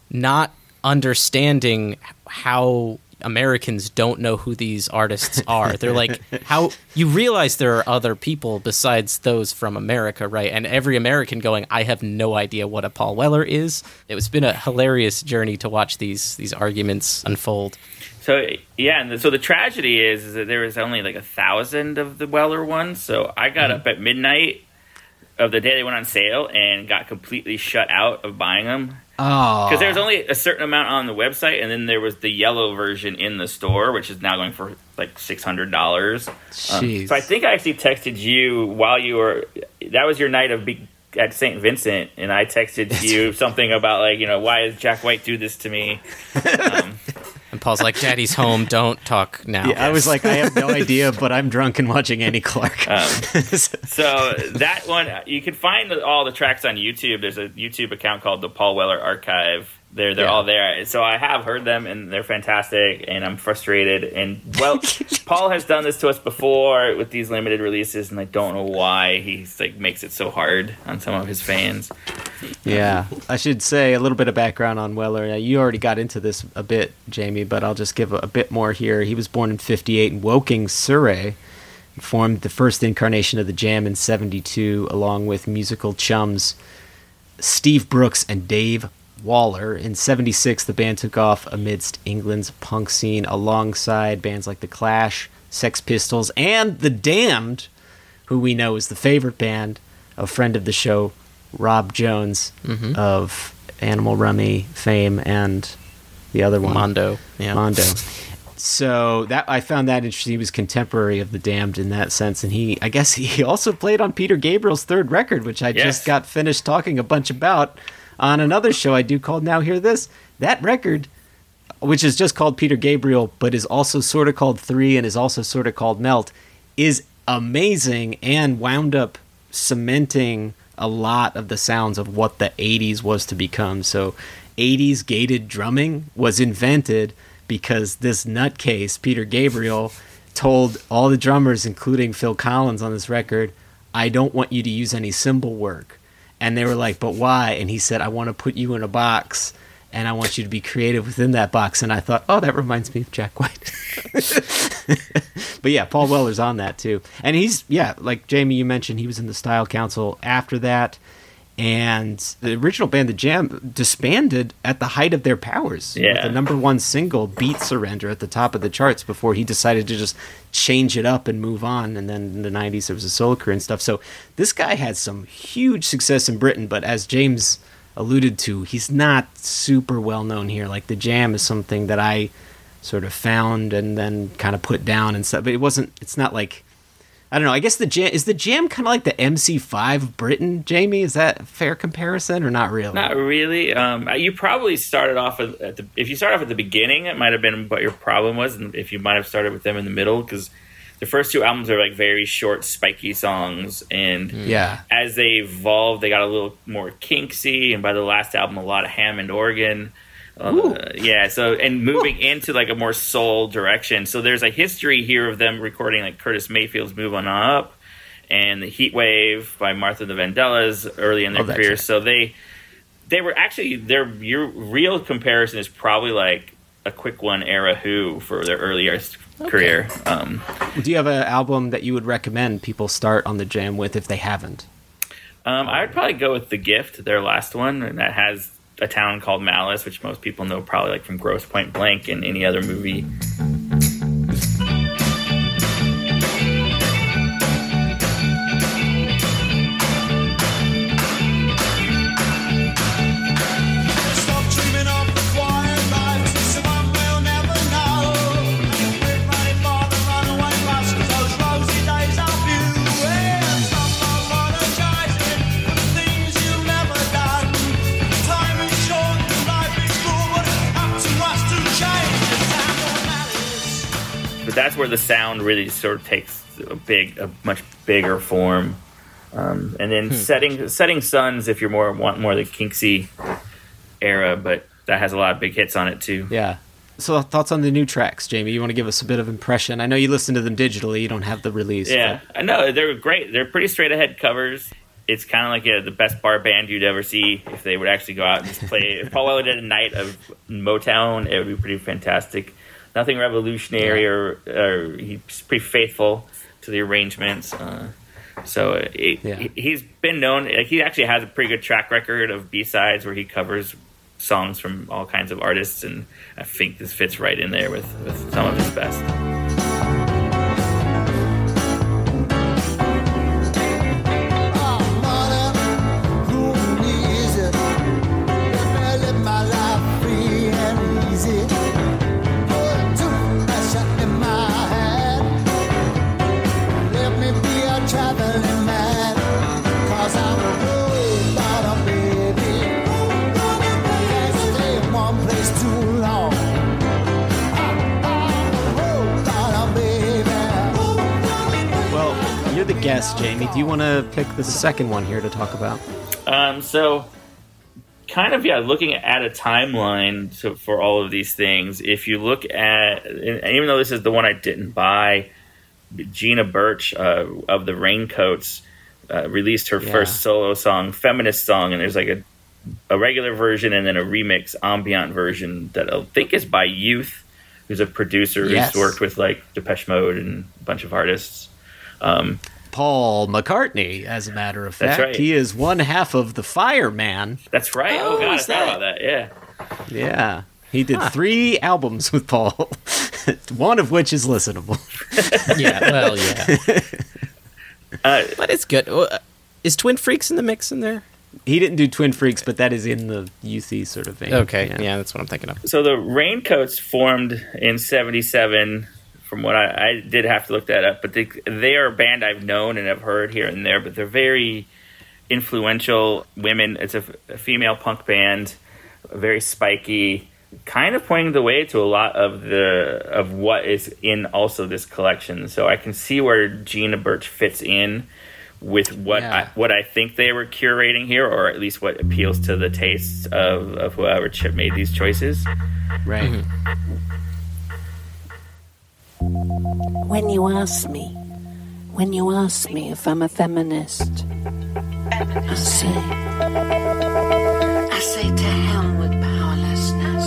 not understanding how Americans don't know who these artists are. They're like, how you realize there are other people besides those from America, right? And every American going, I have no idea what a Paul Weller is. It's been a hilarious journey to watch these these arguments unfold. So yeah, and the, so the tragedy is, is that there was only like a thousand of the Weller ones. So I got mm-hmm. up at midnight of the day they went on sale and got completely shut out of buying them Oh, because there was only a certain amount on the website, and then there was the yellow version in the store, which is now going for like six hundred dollars. Jeez. so I think I actually texted you while you were. That was your night of be, at St. Vincent, and I texted you something about like you know why does Jack White do this to me? Um, And Paul's like, Daddy's home, don't talk now. yeah, I was like, I have no idea, but I'm drunk and watching Annie Clark. Um, so that one you can find all the tracks on YouTube. There's a YouTube account called the Paul Weller Archive. They're they're Yeah. all there. So I have heard them and they're fantastic. And I'm frustrated. And well, Paul has done this to us before with these limited releases, and I don't know why he's like makes it so hard on some of his fans. Yeah, I should say a little bit of background on Weller. You already got into this a bit, Jamie, but I'll just give a, a bit more here. He was born in 58 in Woking, Surrey. Formed the first incarnation of the Jam in 72, along with musical chums Steve Brookes and Dave Waller. In 76, the band took off amidst England's punk scene alongside bands like The Clash, Sex Pistols, and The Damned, who we know is the favorite band, a friend of the show, Rob Jones mm-hmm. of Animal Rummy fame and the other one, Mondo. Yeah. Mondo. So that I found that interesting. He was contemporary of the Damned in that sense, and he, I guess, he also played on Peter Gabriel's third record, which I Yes. just got finished talking a bunch about on another show I do called Now Hear This. That record, which is just called Peter Gabriel, but is also sort of called Three and is also sort of called Melt, is amazing and wound up cementing a lot of the sounds of what the 80s was to become. So, 80s gated drumming was invented because this nutcase, Peter Gabriel, told all the drummers, including Phil Collins on this record, I don't want you to use any cymbal work. And they were like, but why? And he said, I want to put you in a box and I want you to be creative within that box. And I thought, oh, that reminds me of Jack White. but yeah, Paul Weller's on that too. And he's, yeah, like Jamie, you mentioned, he was in the Style Council after that. And the original band, The Jam, disbanded at the height of their powers. With Yeah. the number one single, Beat Surrender, at the top of the charts before he decided to just change it up and move on. And then in the 90s, there was a solo career and stuff. So this guy had some huge success in Britain, but as James alluded to, he's not super well known here. Like The Jam is something that I sort of found and then kind of put down and stuff. But it wasn't, it's not like. I don't know. I guess the jam is the jam kind of like the MC5 of Britain, Jamie. Is that a fair comparison or not really? Not really. Um, you probably started off at at the, if you start off at the beginning, it might have been what your problem was, and if you might have started with them in the middle, because the first two albums are like very short, spiky songs, and Yeah. as they evolved, they got a little more kinksy, and by the last album, a lot of Hammond organ. Uh, yeah, so and moving into like a more soul direction. So there's a history here of them recording like Curtis Mayfield's "Move On Up" and "The Heat Wave" by Martha the Vandellas early in their Oh, career. So they they were actually their your real comparison is probably like a quick one era Who for their earlier career. Um, Do you have an album that you would recommend people start on the jam with if they haven't? Um, I would probably go with The Gift, their last one, and that has a town called Malice, which most people know probably like from Grosse Pointe Blank and any other movie. But that's where the sound really sort of takes a big, a much bigger form. Um, and then setting setting Sons if you're more want more the Kinksy era, but that has a lot of big hits on it too. Yeah. So thoughts on the new tracks, Jamie? You want to give us a bit of impression? I know you listen to them digitally. You don't have the release. Yeah, but- I know they're great. They're pretty straight ahead covers. It's kind of like yeah, the best bar band you'd ever see if they would actually go out and just play. if Paul did a night of Motown, it would be pretty fantastic. Nothing revolutionary or, or he's pretty faithful to the arrangements. Uh, so it, Yeah. he- he's been known. Like, he actually has a pretty good track record of B sides where he covers songs from all kinds of artists, and I think this fits right in there with, with some of his best. Well, you're the guest, Jamie. Do you want to pick the second one here to talk about? Um, so, kind of, yeah, looking at a timeline to, for all of these things, if you look at, and even though this is the one I didn't buy, Gina Birch uh, of the Raincoats uh, released her Yeah. first solo song, feminist song, and there's like a, a regular version and then a remix ambient version that I think is by Youth, who's a producer Yes. who's worked with like Depeche Mode and a bunch of artists. Um, Paul McCartney, as a matter of That's fact. right. He is one half of the Fireman. that's right. Oh, Oh, God, I is forgot that- about that. Yeah. Yeah. He did three albums with Paul, one of which is listenable. Yeah, well, yeah, Uh, but it's good. Uh, Is Twin Freaks in the mix in there? He didn't do Twin Freaks, but that is in the youthy sort of vein. Okay, yeah. that's what I'm thinking of. So the Raincoats formed in '77. From what I, I did have to look that up, but they they are a band I've known and have heard here and there. But they're very influential women. It's a, a female punk band, very spiky, kind of pointing the way to a lot of the of what is in also this collection. So I can see where Gina Birch fits in with what Yeah. I, what I think they were curating here, or at least what appeals to the tastes of, of whoever ch- made these choices. Right. Mm-hmm. When you ask me, when you ask me if I'm a feminist, I say, I say to hell with powerlessness,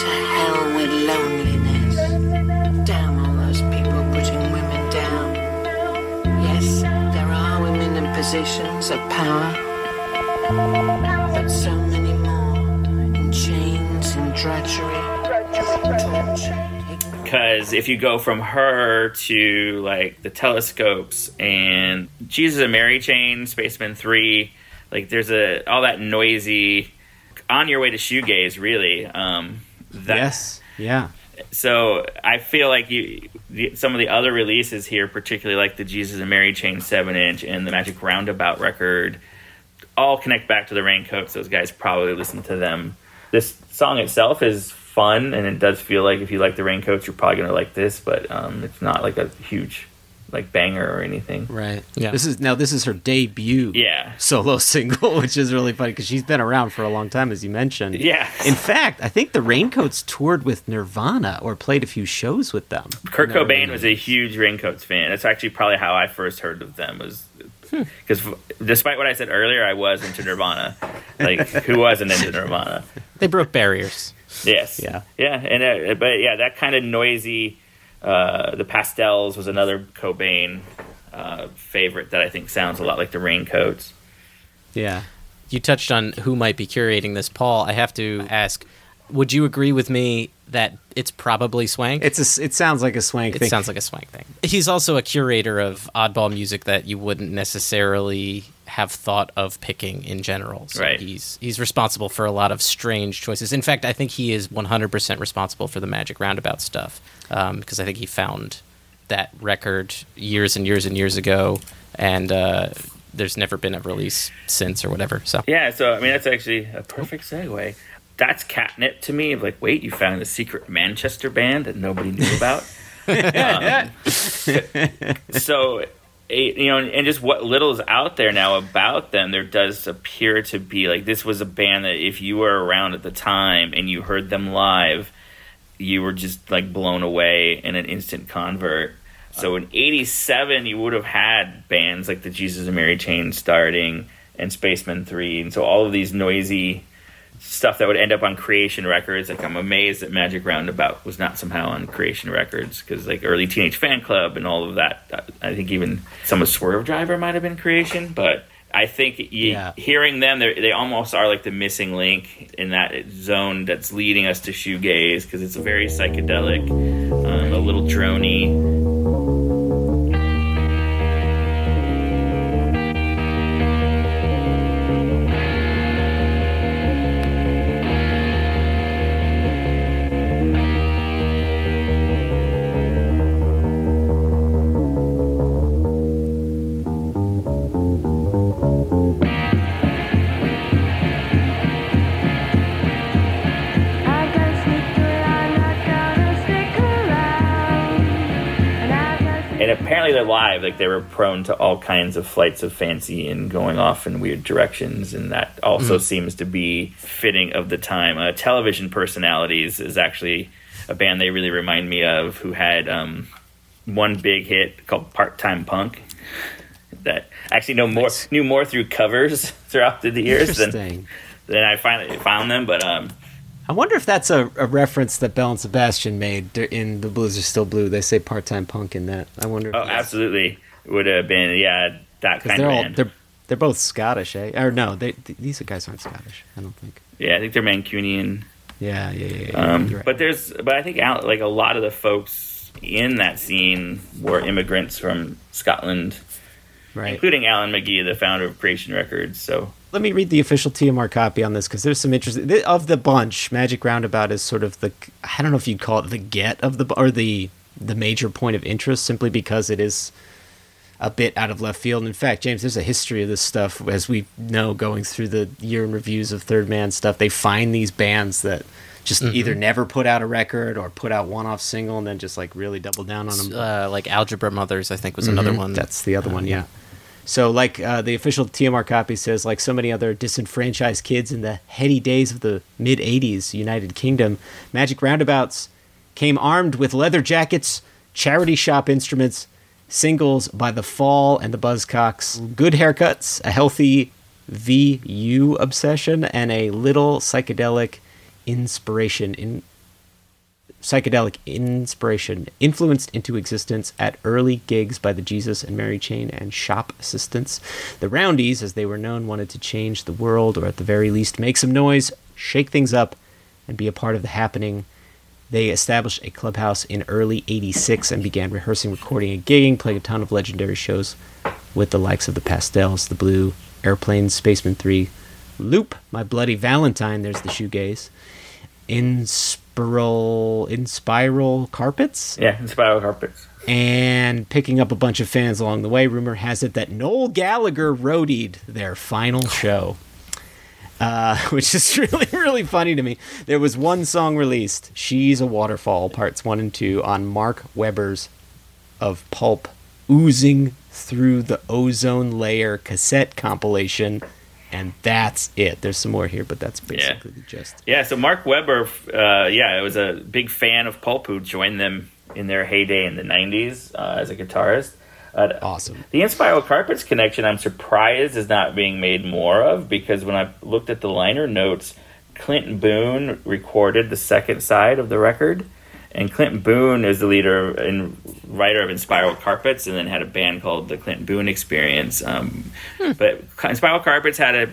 to hell with loneliness. Damn all those people putting women down. Yes, there are women in positions of power, but so many more in chains and drudgery, tortured. Because if you go from her to like the telescopes and Jesus and Mary Chain, Spaceman Three, like there's a all that noisy on your way to shoegaze, really. Um, that, Yes. Yeah. So I feel like you, the, some of the other releases here, particularly like the Jesus and Mary Chain seven inch and the Magic Roundabout record, all connect back to the Raincoats. Those guys probably listen to them. This song itself is fun, and it does feel like if you like the Raincoats, you're probably gonna like this. But um, it's not like a huge like banger or anything. Right. Yeah. This is now this is her debut Yeah. solo single, which is really funny because she's been around for a long time, as you mentioned. Yeah. In fact, I think the Raincoats toured with Nirvana or played a few shows with them. Kurt Cobain no. was a huge Raincoats fan. That's actually probably how I first heard of them. Was because despite what I said earlier, I was into Nirvana. Like who wasn't into Nirvana? They broke barriers. Yes. Yeah. Yeah, and uh, but yeah, that kind of noisy. Uh, the pastels was another Cobain uh, favorite that I think sounds a lot like the Raincoats. Yeah. You touched on who might be curating this, Paul. I have to ask: Would you agree with me that it's probably Swank? It's a, s- it sounds like a swank It thing. sounds like a swank thing. He's also a curator of oddball music that you wouldn't necessarily have thought of picking in general. So Right. he's he's responsible for a lot of strange choices. In fact, I think he is 100% responsible for the Magic Roundabout stuff because I think he found that record years and years and years ago, and uh, there's never been a release since or whatever. So Yeah, so I mean that's actually a perfect segue. That's catnip to me. Of like, wait, you found a secret Manchester band that nobody knew about. um, so, you know, and just what little is out there now about them, there does appear to be like this was a band that if you were around at the time and you heard them live, you were just like blown away and an instant convert. So in '87, you would have had bands like the Jesus and Mary Chain starting and Spaceman Three, and so all of these noisy stuff that would end up on Creation Records. Like I'm amazed that Magic Roundabout was not somehow on Creation Records because like early Teenage Fanclub and all of that. I think even some of Swervedriver might have been Creation, but I think you, Yeah. hearing them, they they almost are like the missing link in that zone that's leading us to shoegaze because it's a very psychedelic, um, a little drony. Apparently they're live. Like they were prone to all kinds of flights of fancy and going off in weird directions, and that also seems to be fitting of the time. Uh, Television Personalities is actually a band they really remind me of, who had um, one big hit called Part Time Punk. That I actually know more knew more through covers throughout the years than then I finally found them. But um, I wonder if that's a, a reference that Belle and Sebastian made in The Blues Are Still Blue. They say part-time punk in that. I wonder. if oh, absolutely would have been yeah that kind they're of all band. they're they're both Scottish, eh? Or no, they th- these guys aren't Scottish. I don't think. yeah, I think they're Mancunian. Yeah, yeah, yeah. yeah Um, right. but there's, but I think out, like a lot of the folks in that scene were immigrants from Scotland, right. including Alan McGee, the founder of Creation Records. So Let me read the official TMR copy on this because there's some interesting th- of the bunch. Magic Roundabout is sort of the I don't know if you'd call it the get of the or the the major point of interest simply because it is a bit out of left field. And in fact, James, there's a history of this stuff as we know going through the year in reviews of Third Man stuff. They find these bands that just either never put out a record or put out one off single and then just like really double down on them. Uh, like Algebra Mothers, I think was another Mhm. one. That's the other one, yeah. So, like uh, the official TMR copy says, like so many other disenfranchised kids in the heady days of the mid 80s United Kingdom, Magic Roundabouts came armed with leather jackets, charity shop instruments, singles by The Fall and the Buzzcocks, good haircuts, a healthy VU obsession, and a little psychedelic inspiration in psychedelic inspiration influenced into existence at early gigs by the Jesus and Mary Chain and shop assistants. The Roundies, as they were known, wanted to change the world, or at the very least make some noise, shake things up, and be a part of the happening. They established a clubhouse in early 86 and began rehearsing, recording, and gigging, playing a ton of legendary shows with the likes of the Pastels, the Blue, Airplanes, Spaceman 3, Loop, My Bloody Valentine, there's the shoegaze, in spiral Inspiral Carpets? Yeah, and Spiral Carpets. and picking up a bunch of fans along the way. Rumor has it that noel gallagher roadied their final show. Uh, which is really really funny to me. There was one song released she's a waterfall parts one and two on mark webber's of pulp oozing through the ozone layer cassette compilation and that's it there's some more here but that's basically the gist Yeah, so Mark Webber, uh, yeah, I was a big fan of Pulp who joined them in their heyday in the 90s uh, as a guitarist. Uh, awesome The Inspiral Carpets connection, I'm surprised is not being made more of because when I looked at the liner notes, Clinton Boon recorded the second side of the record. And Clinton Boon is the leader and writer of Inspiral Carpets and then had a band called the Clinton Boon Experience. Um, But Inspiral Carpets had a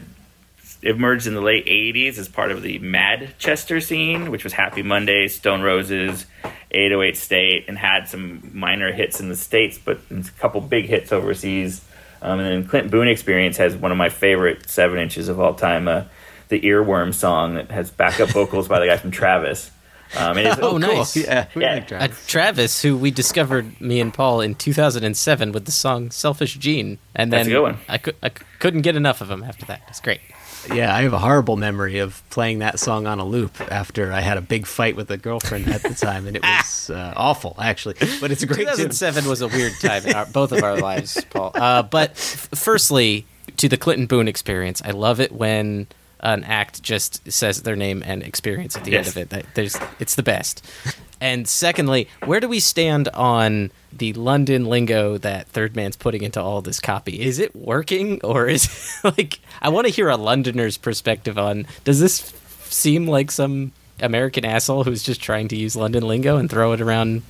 emerged in the late 80s as part of the Madchester scene, which was Happy Mondays, Stone Roses, 808 State, and had some minor hits in the States, but a couple big hits overseas. Um, and then Clint Boon Experience has one of my favorite seven inches of all time, uh, the Earworm song that has backup vocals by the guy from Travis. Um, and it's, Oh, nice. yeah, we Yeah. like Uh, Travis. Travis, who we discovered me and Paul in 2007 with the song "Selfish Jean," and then That's a good one. I, cou- I couldn't get enough of him after that. It's great. Yeah, I have a horrible memory of playing that song on a loop after I had a big fight with a girlfriend at the time, and it was uh, awful, actually. But it's a great tune. 2007 was a weird time in our, both of our lives, Paul. Uh, but f- firstly, to the Clinton Boon experience, I love it when an act just says their name and experience at the end of it. That- There's, it's the best. And secondly, where do we stand on the London lingo that Third Man's putting into all this copy? Is it working, or is like I want to hear a Londoner's perspective on? Does this seem like some American asshole who's just trying to use London lingo and throw it around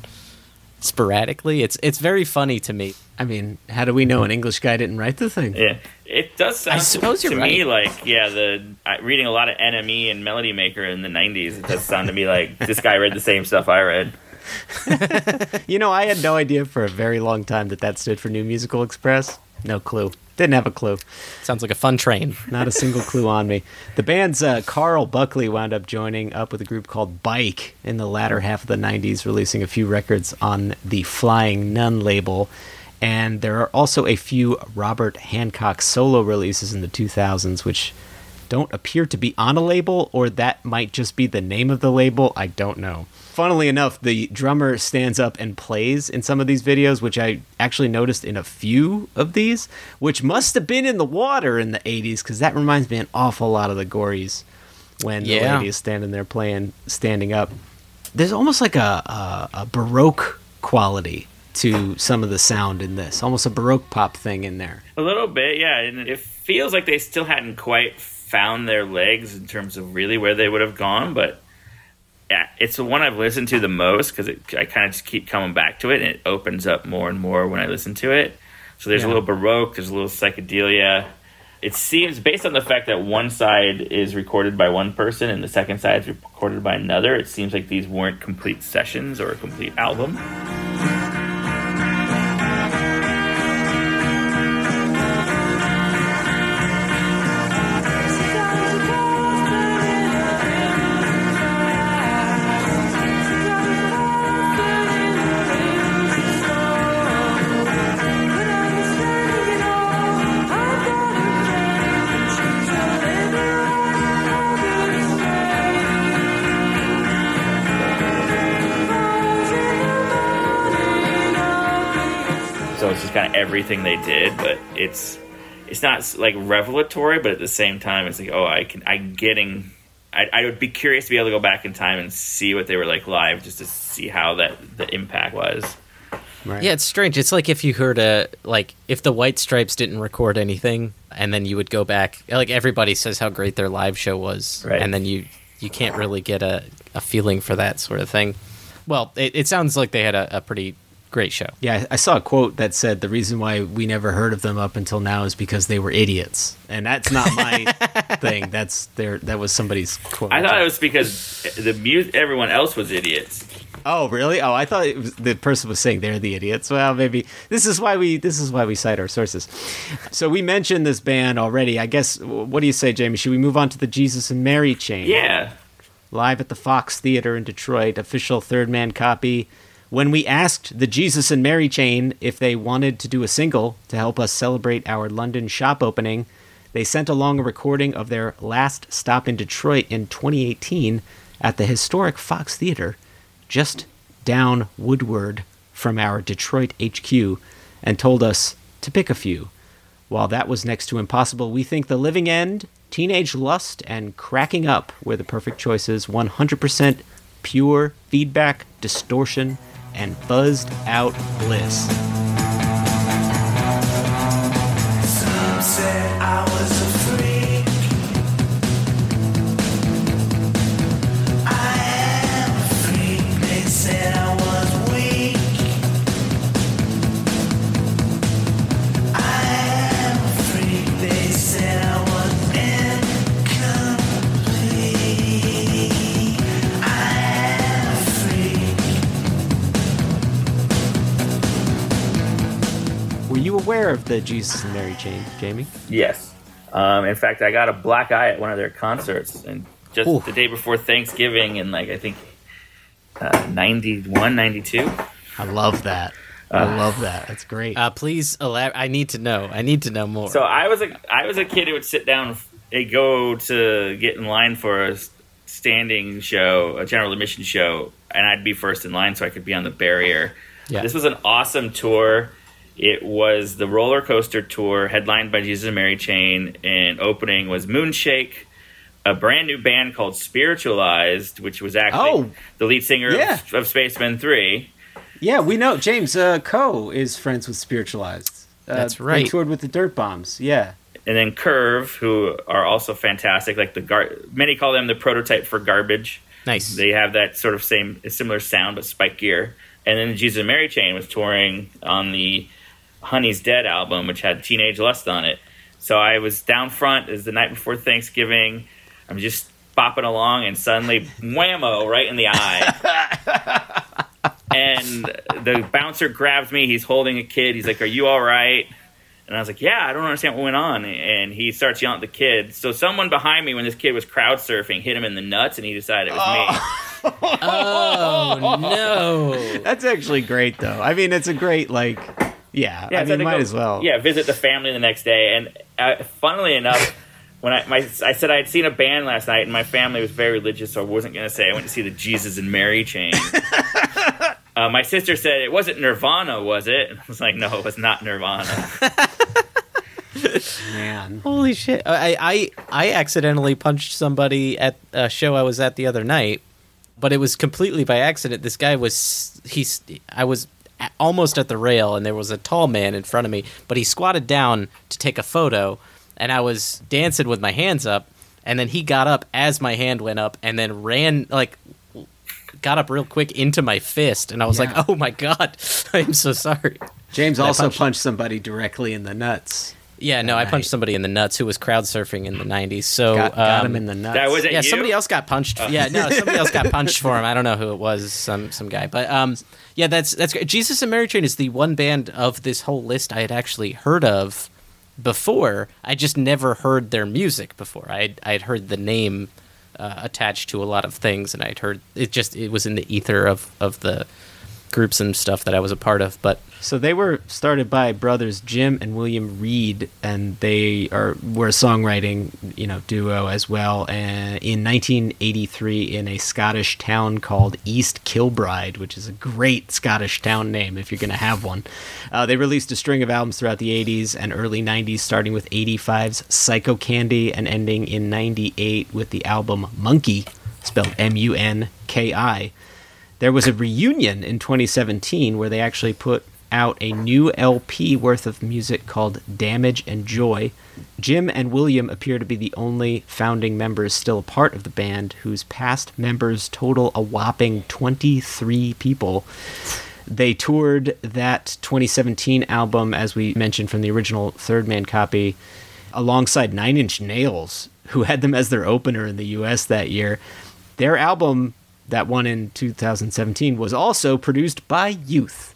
sporadically? It's it's very funny to me. I mean, how do we know an English guy didn't write the thing? Yeah, it does sound I suppose to, you're me like yeah. The I, reading a lot of NME and Melody Maker in the '90s, it does sound to me like this guy read the same stuff I read. You know, I had no idea for a very long time that that stood for New Musical Express. No clue. Didn't have a clue. Sounds like a fun train. Not a single clue on me. The band's uh, Carl Buckley wound up joining up with a group called Bike in the latter half of the 90s, releasing a few records on the Flying Nun label. And there are also a few Robert Hancock solo releases in the 2000s, which don't appear to be on a label, or that might just be the name of the label. I don't know. Funnily enough, the drummer stands up and plays in some of these videos, which I actually noticed in a few of these, which must have been in the water in the 80s, because that reminds me an awful lot of the Gories when the lady is standing there playing, standing up. There's almost like a, a, a Baroque quality to some of the sound in this, almost a Baroque pop thing in there. A little bit, yeah. And it feels like they still hadn't quite found their legs in terms of really where they would have gone, but yeah, it's the one I've listened to the most because I kind of just keep coming back to it, and it opens up more and more when I listen to it. So there's Yeah. a little baroque, there's a little psychedelia. It seems based on the fact that one side is recorded by one person and the second side is recorded by another. It seems like these weren't complete sessions or a complete album. Everything they did but it's it's not like revelatory but at the same time it's like oh i can i'm getting I, I would be curious to be able to go back in time and see what they were like live just to see how that the impact was Right. Yeah, it's strange. It's like if you heard a like if the White Stripes didn't record anything, and then you would go back. Like everybody says how great their live show was, Right. and then you you can't really get a, a feeling for that sort of thing. Well, it, it sounds like they had a, a pretty great show. Yeah, I I saw a quote that said the reason why we never heard of them up until now is because they were idiots, and that's not my thing. That's their that was somebody's quote. i thought it was because the mu- everyone else was idiots Oh, really? Oh, I thought it was, the person was saying they're the idiots. Well, maybe this is why we this is why we cite our sources. So we mentioned this band already. I guess. What do you say, Jamie? Should we move on to the Jesus and Mary chain? yeah live at the Fox Theater in Detroit, official third man copy. When we asked the Jesus and Mary chain if they wanted to do a single to help us celebrate our London shop opening, they sent along a recording of their last stop in Detroit in 2018 at the historic Fox Theater, just down Woodward from our Detroit HQ, and told us to pick a few. While that was next to impossible, we think The Living End, Teenage Lust, and Cracking Up were the perfect choices 100% pure feedback, distortion, and buzzed out bliss. Aware of the Jesus and Mary chain, Jamie? Yes. Um, in fact, I got a black eye at one of their concerts, and just Ooh. the day before Thanksgiving, in like I think uh, 91, 92. I love that. I love that. That's great. Uh, please elab- I need to know. I need to know more. So I was a I was a kid who would sit down and go to get in line for a standing show, a general admission show, and I'd be first in line so I could be on the barrier. Yeah. This was an awesome tour. It was the roller coaster tour headlined by Jesus and Mary Chain, and opening was Moonshake, a brand new band called Spiritualized, which was actually Oh. the lead singer Yeah. of, of Spaceman Three. Yeah, we know James uh, Coe is friends with Spiritualized. Uh, That's they right. toured with the Dirt Bombs. Yeah. and then Curve, who are also fantastic. Like the gar- many call them the prototype for Garbage. Nice. They have that sort of same similar sound, but spike gear. And then Jesus and Mary Chain was touring on the Honey's Dead album, which had Teenage Lust on it. So I was down front as the night before Thanksgiving. I'm just bopping along, and suddenly, whammo, right in the eye. and the bouncer grabs me. He's holding a kid. He's like, "Are you all right?" And I was like, "Yeah, I don't understand what went on." And he starts yelling at the kid. So someone behind me, when this kid was crowd surfing, hit him in the nuts, and he decided it was me. oh, oh no! That's actually great, though. I mean, it's a great, like, yeah, I so I mean, might go- as well. Yeah, visit the family the next day, and uh, funnily enough, when I my I said I had seen a band last night, and my family was very religious, so I wasn't going to say I went to see the Jesus and Mary chain. uh, my sister said it wasn't Nirvana, was it? And I was like, no, it was not Nirvana. Man. Holy shit! I, I I accidentally punched somebody at a show I was at the other night, but it was completely by accident. This guy was he's I was a- almost at the rail, and there was a tall man in front of me, but he squatted down to take a photo, and I was dancing with my hands up, and then he got up as my hand went up, and then ran like got up real quick into my fist, and I was Yeah. like, "Oh my god, I'm so sorry." James also punched- punched somebody directly in the nuts. Yeah, no, I punched somebody in the nuts who was crowd surfing in the '90s. So Got, got um, him in the nuts. That was it. yeah, you? somebody else got punched. Yeah, no, somebody else got punched for him. I don't know who it was, some some guy. But um, yeah, that's that's great. Jesus and Mary Chain is the one band of this whole list I had actually heard of before. I just never heard their music before. I I had heard the name uh, attached to a lot of things, and I'd heard it just it was in the ether of of the groups and stuff that I was a part of. But So they were started by brothers Jim and William Reid, and they are were a songwriting you know duo as well. And in 1983, in a Scottish town called East Kilbride, which is a great Scottish town name if you're going to have one, uh, they released a string of albums throughout the 80s and early 90s, starting with 85's Psychocandy and ending in 98 with the album Munki, spelled M-U-N-K-I. There was a reunion in 2017 where they actually put out a new LP worth of music called Damage and Joy. Jim and William appear to be the only founding members still a part of the band, whose past members total a whopping 23 people. They toured that 2017 album, as we mentioned from the original Third Man copy, alongside Nine Inch Nails, who had them as their opener in the US that year. Their album, that one in 2017, was also produced by Youth,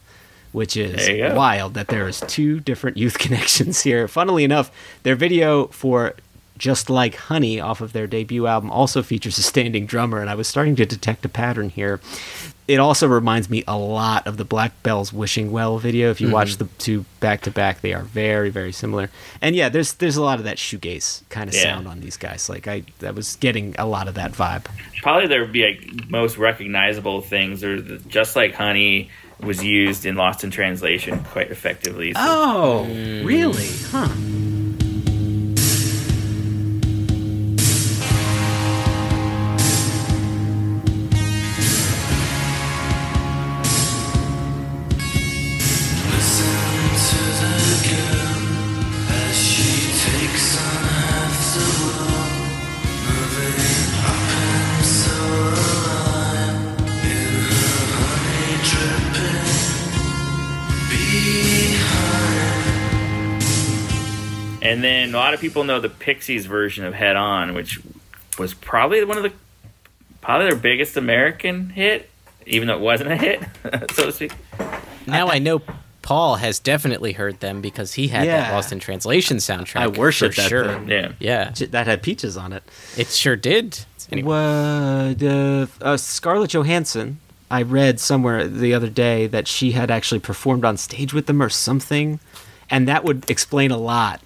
which is There you go. wild that there is two different Youth connections here. Funnily enough, their video for Just Like Honey off of their debut album also features a standing drummer, and I was starting to detect a pattern here. It also reminds me a lot of the Black Belles Wishing Well video. If you watch mm-hmm. the two back to back, they are very, very similar. And yeah, there's there's a lot of that shoegaze kind of Yeah. sound on these guys. Like I, I was getting a lot of that vibe. Probably their be like most recognizable things are the, just like Honey was used in Lost in Translation quite effectively. So Oh, mm. really? Huh. And then a lot of people know the Pixies version of Head On, which was probably one of the probably their biggest American hit, even though it wasn't a hit, so to speak. now I know Paul has definitely heard them because he had that Yeah. Lost in Translation soundtrack. I worship for that sure. thing. Yeah. Yeah, That had peaches on it. it sure did. Anyway, What uh, uh, Scarlett Johansson? I read somewhere the other day that she had actually performed on stage with them or something, and that would explain a lot b-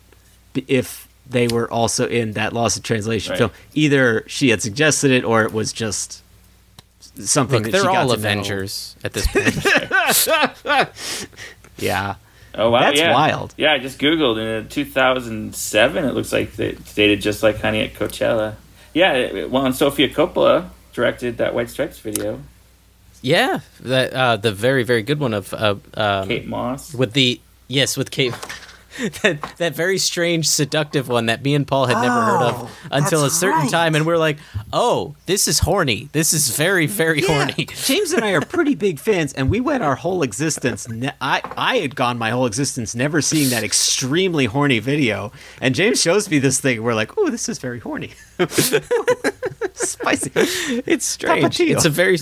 if they were also in that Lost in Translation Right. film. Either she had suggested it, or it was just something look, that they're got all to know. Avengers at this point. Yeah, Oh wow, That's yeah. wild. Yeah, I just googled and in 2007 it looks like they dated just like Honey at Coachella. Yeah, well, and Sofia Coppola directed that White Stripes video. Yeah, that uh, the very very good one of uh, um, Kate Moss. with the yes with Kate. That that very strange seductive one that me and Paul had never heard of Oh, until a certain right. time, and we're like, oh, this is horny. This is very very Yeah. horny. James and I are pretty big fans, and we went our whole existence. Ne- I I had gone my whole existence never seeing that extremely horny video, and James shows me this thing. We're like, oh, this is very horny, spicy. It's strange. Tapatio. It's a very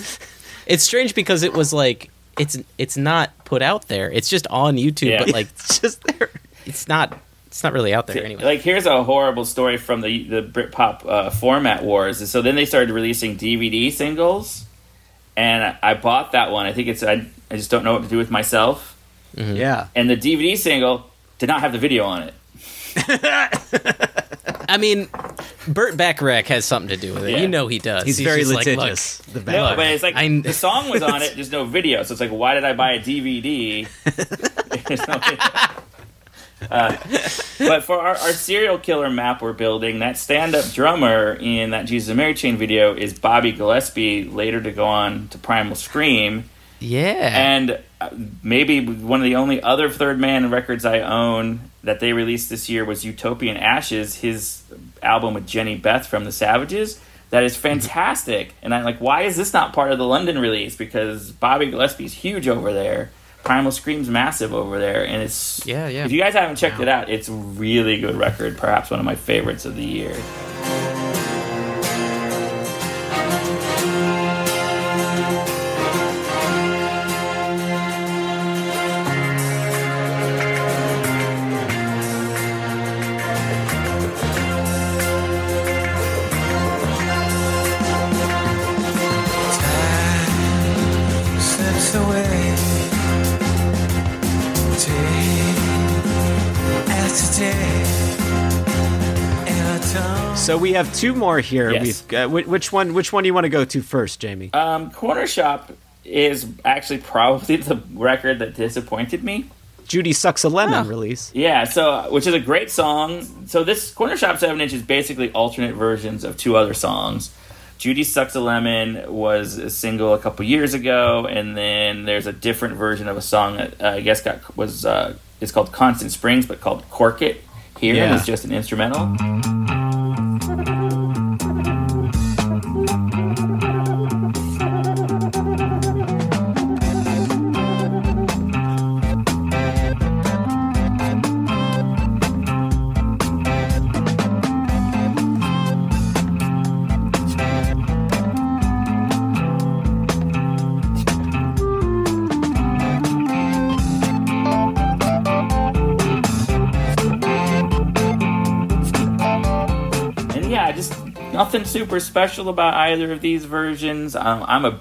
it's strange because it was like it's it's not put out there. It's just on YouTube, Yeah. but like It's just there. It's not it's not really out there anyway. Like here's a horrible story from the the Britpop uh, format wars. So then they started releasing DVD singles, and I bought that one. I think it's I, I just don't know what to do with myself. Yeah. And the DVD single did not have the video on it. I mean, Burt Bacharach has something to do with it. Yeah. You know he does. He's, very just like, look, litigious. the No, but it's like I- the song was on it. There's no video, so it's like, why did I buy a DVD? There's no video. Uh, but for our, our serial killer map we're building, that stand-up drummer in that Jesus and Mary Chain video is Bobby Gillespie, later to go on to Primal Scream, yeah. and uh, maybe one of the only other Third Man records I own that they released this year was Utopian Ashes, his album with Jehnny Beth from the Savages. That is fantastic, and I'm like, why is this not part of the London release? Because Bobby Gillespie's huge over there, Primal Scream's massive over there, and it's Yeah, yeah. If you guys haven't checked it out, it's really good record, perhaps one of my favorites of the year. So we have two more here. Yes. We've got, which one? Which one do you want to go to first, Jamie? Um, Cornershop is actually probably the record that disappointed me. Judy sucks a lemon release. Yeah, so which is a great song. So this Cornershop Seven Inch is basically alternate versions of two other songs. Judy Sucks a Lemon was a single a couple years ago, and then there's a different version of a song that uh, I guess got was uh, it's called Constant Springs, but called Cork It. Here Yeah. it's just an instrumental. Super special about either of these versions. Um, I'm a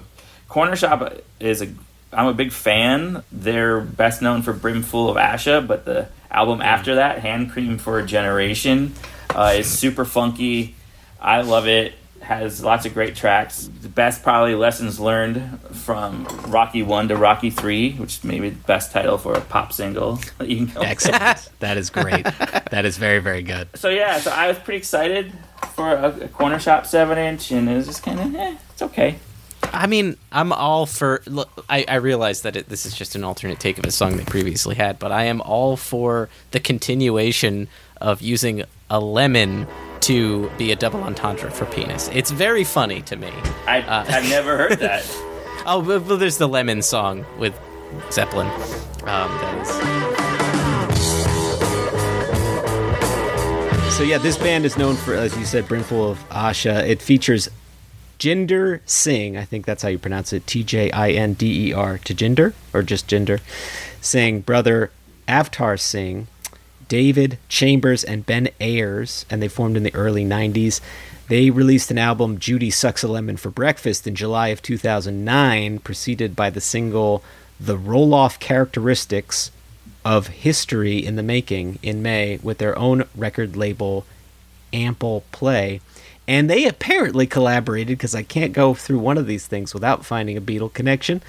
Cornershop is a I'm a big fan. They're best known for Brimful of Asha, but the album after that, Handcream for a Generation, uh, is super funky. I love it. Has lots of great tracks. The best probably lessons learned from Rocky One to Rocky Three, which is maybe the best title for a pop single that you can go. Excellent. that is great. That is very very good. so yeah, so I was pretty excited for a, a Cornershop seven inch, and it was just kind of, eh, it's okay. I mean, I'm all for. Look, I, I realize that it, this is just an alternate take of a song they previously had, but I am all for the continuation of using a lemon to be a double entendre for penis. It's very funny to me. I Uh, I've never heard that. Oh, but there's the lemon song with Zeppelin. Um, that is. So yeah, this band is known for, as you said, Brimful of Asha. It features Jinder Singh. I think that's how you pronounce it. T J I N D E R. Tajinder or just Jinder Singh, brother Avtar Singh, David Chambers, and Ben Ayers, and they formed in the early '90s. They released an album, Judy Sucks a Lemon for Breakfast, in July of 2009, preceded by the single The Roll Off Characteristics of History in the Making in May with their own record label, Ample Play. And they apparently collaborated, because I can't go through one of these things without finding a Beatle connection,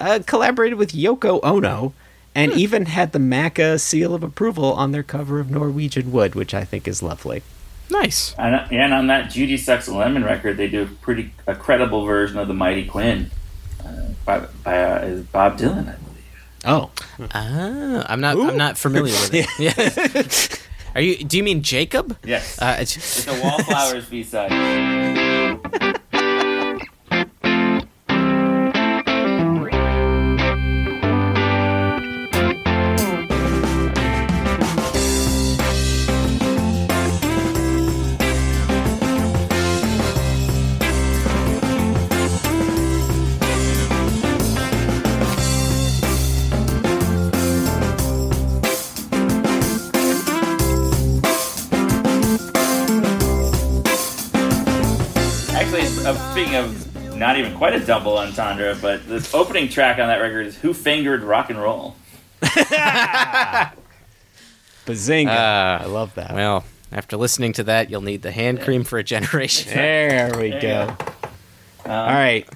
uh, collaborated with Yoko Ono and even had the Macca seal of approval on their cover of Norwegian Wood, which I think is lovely. Nice. And, and on that Judy Sucks Lemon record, they do a pretty a credible version of the Mighty Quinn uh, by, by uh, Bob Dylan, I believe. Oh, Ah, I'm not. I'm not familiar with it. Yeah. Are you? Do you mean Jakob? Yes, Uh, it's- it's a Wallflowers B side. quite a double entendre, but the opening track on that record is "Who Fingered Rock and Roll." bazinga! Ah. I love that. well, after listening to that, you'll need the hand cream for a generation. there we There you go. go. All right,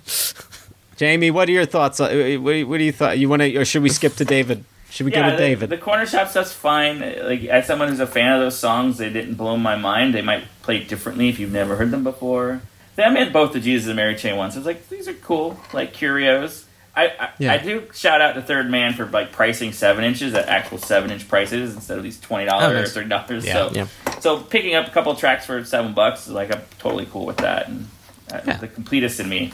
Jamie, what are your thoughts? on- uh, What, what do you thought? You want to, or should we skip to David? Should we go to the, David? The Cornershop stuff's fine. Like as someone who's a fan of those songs, they didn't blow my mind. They might play differently if you've never heard them before. Then I had both the Jesus and Mary Chain ones. I was like, these are cool, like curios. I I, Yeah. I do shout out to Third Man for like pricing seven inches at actual seven inch prices instead of these twenty dollars Oh, nice. or thirty dollars. Yeah. so Yeah. so picking up a couple tracks for seven bucks, is like I'm totally cool with that. And uh, Yeah. the completist in me.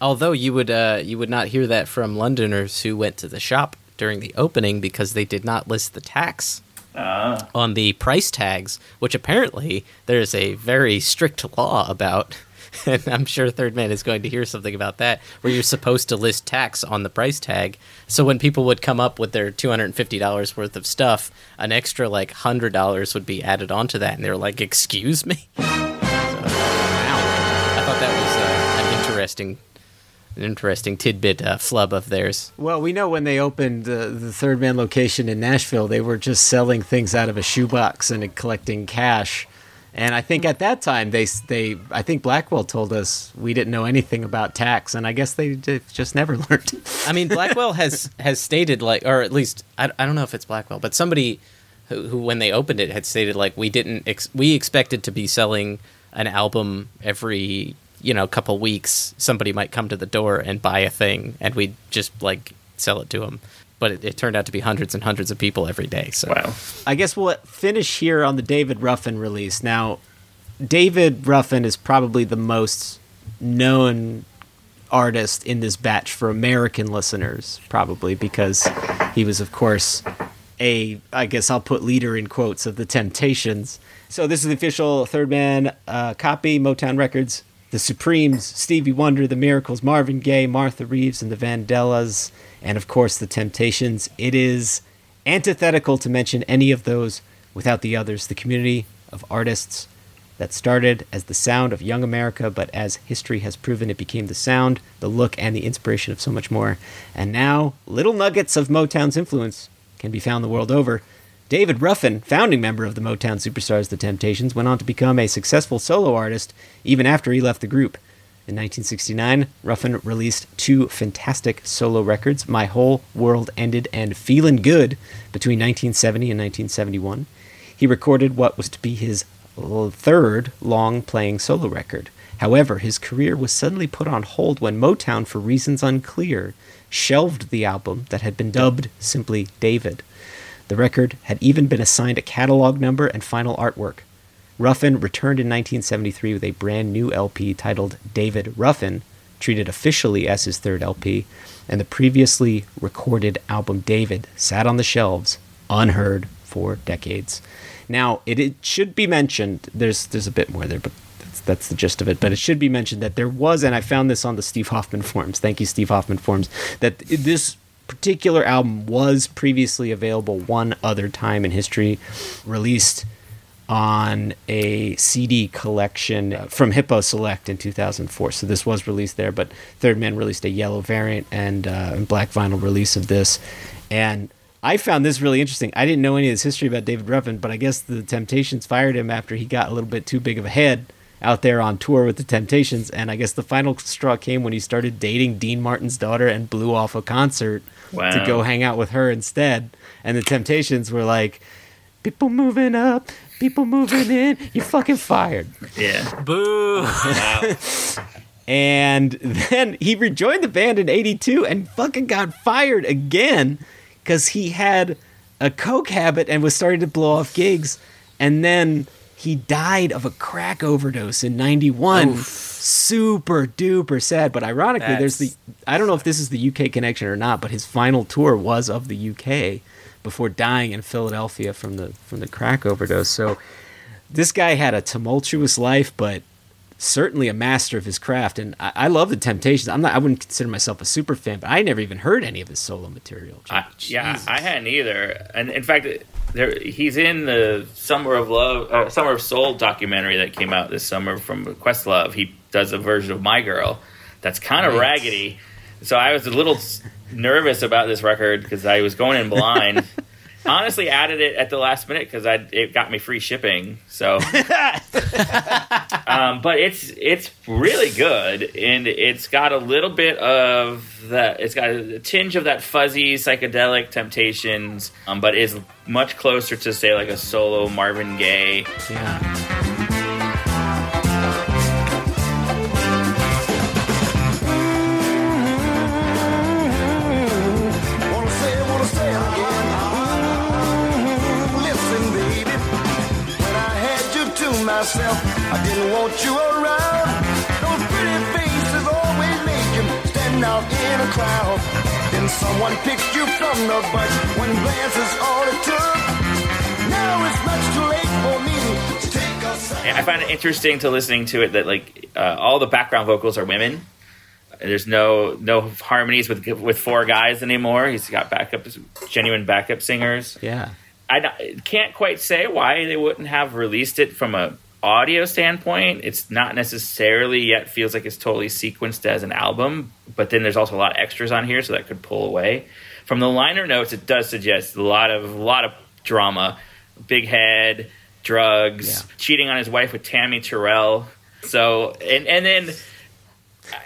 Although you would uh, you would not hear that from Londoners who went to the shop during the opening because they did not list the tax Uh, on the price tags, which apparently there's a very strict law about. And I'm sure Third Man is going to hear something about that, where you're supposed to list tax on the price tag. So when people would come up with their $250 worth of stuff, an extra like $100 would be added onto that. And they were like, Excuse me? So, wow. I thought that was uh, an interesting. An interesting tidbit uh, flub of theirs. Well, we know when they opened uh, the Third Man location in Nashville, they were just selling things out of a shoebox and collecting cash. And I think at that time they they I think Blackwell told us we didn't know anything about tax, and I guess they just never learned. I mean, Blackwell has has stated like, or at least I, I don't know if it's Blackwell, but somebody who, who when they opened it had stated like we didn't ex- we expected to be selling an album every you know a couple weeks. Somebody might come to the door and buy a thing, and we'd just like sell it to them. But it, it turned out to be hundreds and hundreds of people every day. So wow. I guess we'll finish here on the David Ruffin release. Now, David Ruffin is probably the most known artist in this batch for American listeners, probably because he was, of course, a I guess I'll put leader in quotes of the Temptations. So this is the official Third Man uh, copy, Motown Records. The Supremes, Stevie Wonder, The Miracles, Marvin Gaye, Martha Reeves, and the Vandellas, and of course the Temptations. It is antithetical to mention any of those without the others. The community of artists that started as the sound of young America, but as history has proven, it became the sound, the look, and the inspiration of so much more. And now, little nuggets of Motown's influence can be found the world over. David Ruffin, founding member of the Motown Superstars The Temptations, went on to become a successful solo artist even after he left the group. In 1969, Ruffin released two fantastic solo records, My Whole World Ended and Feelin' Good, between 1970 and 1971. He recorded what was to be his third long playing solo record. However, his career was suddenly put on hold when Motown, for reasons unclear, shelved the album that had been dubbed simply David. The record had even been assigned a catalog number and final artwork. Ruffin returned in 1973 with a brand new LP titled David Ruffin, treated officially as his third LP, and the previously recorded album David sat on the shelves, unheard for decades. Now, it, it should be mentioned, there's there's a bit more there, but that's, the gist of it. But it should be mentioned that there was, and I found this on the Steve Hoffman forums. Thank you, Steve Hoffman forums. That this particular album was previously available one other time in history, released on a CD collection from Hip-O Select in 2004. So this was released there, but Third Man released a yellow variant and uh, black vinyl release of this. And I found this really interesting. I didn't know any of this history about David Ruffin, but I guess the Temptations fired him after he got a little bit too big of a head out there on tour with the Temptations. And I guess the final straw came when he started dating Dean Martin's daughter and blew off a concert to go hang out with her instead. And the Temptations were like, people moving up, people moving in. You're fucking fired. Yeah. Boo. Wow. And then he rejoined the band in 82 and fucking got fired again because he had a coke habit and was starting to blow off gigs. And then he died of a crack overdose in 91. Super duper sad. But ironically, there's the, I don't know if this is the UK connection or not, but his final tour was of the UK before dying in Philadelphia from the, from the crack overdose. So this guy had a tumultuous life, but certainly a master of his craft. And I, I love the Temptations. I'm not. I wouldn't consider myself a super fan, but I never even heard any of his solo material. I, yeah, I hadn't either. And in fact, there, he's in the Summer of Love, uh, Summer of Soul documentary that came out this summer from Questlove. He does a version of My Girl that's kind of Right. raggedy. So I was a little nervous about this record because I was going in blind. Honestly, added it at the last minute because I it got me free shipping. So, um, but it's it's really good, and it's got a little bit of that. It's got a tinge of that fuzzy psychedelic Temptations, um, but is much closer to say like a solo Marvin Gaye. Yeah. Myself, I didn't want you around. Those pretty faces always make you stand out in a crowd. Then someone picked you from the bunch. One glance is all it took. Now it's much too late for me to take a. And I find it interesting to listening to it that like uh, all the background vocals are women. There's no no harmonies with with four guys anymore. He's got backup, genuine backup singers. Yeah. I don't- can't quite say why they wouldn't have released it from a audio standpoint. It's not necessarily yet feels like it's totally sequenced as an album, but then there's also a lot of extras on here, so that could pull away. From the liner notes, it does suggest a lot of a lot of drama, big head, drugs, cheating on his wife with Tammy Terrell. So and and then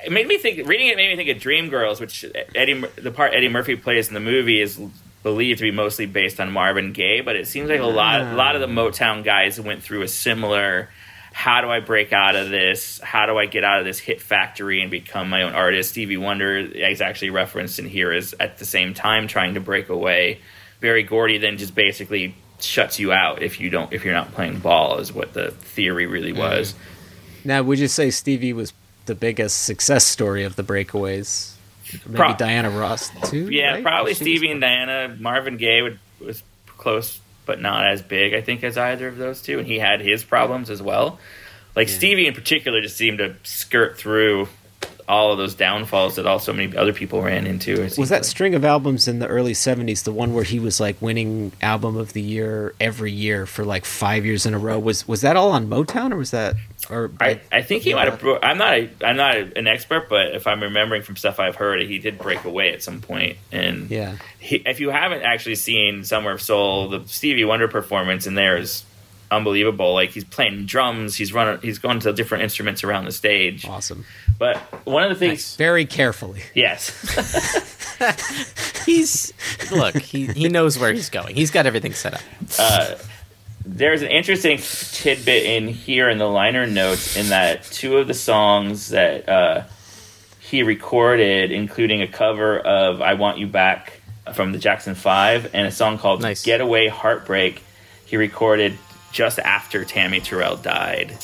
it made me think. Reading it made me think of Dreamgirls, which Eddie, the part Eddie Murphy plays in the movie is believed to be mostly based on Marvin Gaye, but it seems like a lot, a lot of the ah. Motown guys went through a similar. How do I break out of this? How do I get out of this hit factory and become my own artist? Stevie Wonder is actually referenced in here as at the same time trying to break away. Berry Gordy then just basically shuts you out if you don't if you're not playing ball is what the theory really mm. was. Now, would you say Stevie was the biggest success story of the Breakaways? Maybe Pro- Diana Ross too. Yeah, right? probably was- Stevie and Diana. Marvin Gaye would, was close, but not as big, I think, as either of those two. And he had his problems as well. Like Stevie in particular just seemed to skirt through all of those downfalls that also many other people ran into. Was that like. string of albums in the early '70s the one where he was like winning album of the year every year for like five years in a row? Was was that all on Motown or was that or I, I think he might have. bro- I'm not. A, I'm not a, an expert, but if I'm remembering from stuff I've heard, he did break away at some point. And Yeah. he, if you haven't actually seen Summer of Soul, the Stevie Wonder performance in there is unbelievable. Like he's playing drums, he's running, he's going to different instruments around the stage. awesome? But one of the things, Very carefully. yes, He's look. He he knows where he's going. He's got everything set up. Uh, there's an interesting tidbit in here in the liner notes in that two of the songs that uh, he recorded, including a cover of "I Want You Back" from the Jackson Five and a song called Nice. "Getaway Heartbreak," he recorded just after Tammy Terrell died.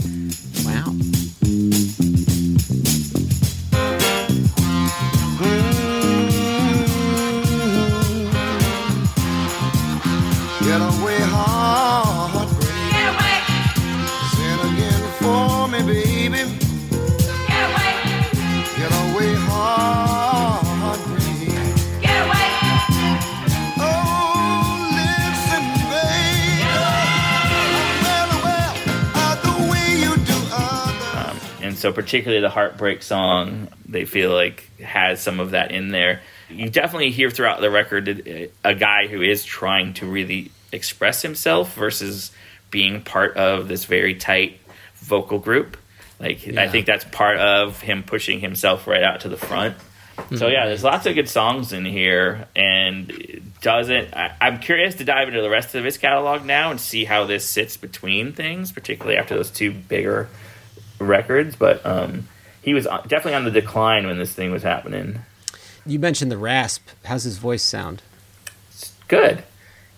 So particularly the heartbreak song they feel like has some of that in there. You definitely hear throughout the record a- uh, a guy who is trying to really express himself versus being part of this very tight vocal group. Like i think that's part of him pushing himself right out to the front. So mm-hmm. yeah there's lots of good songs in here and doesn't. I, I'm curious to dive into the rest of his catalog now and see how this sits between things, particularly after those two bigger records. But um, he was uh, definitely on the decline when this thing was happening. You mentioned the rasp. How's his voice sound? Good.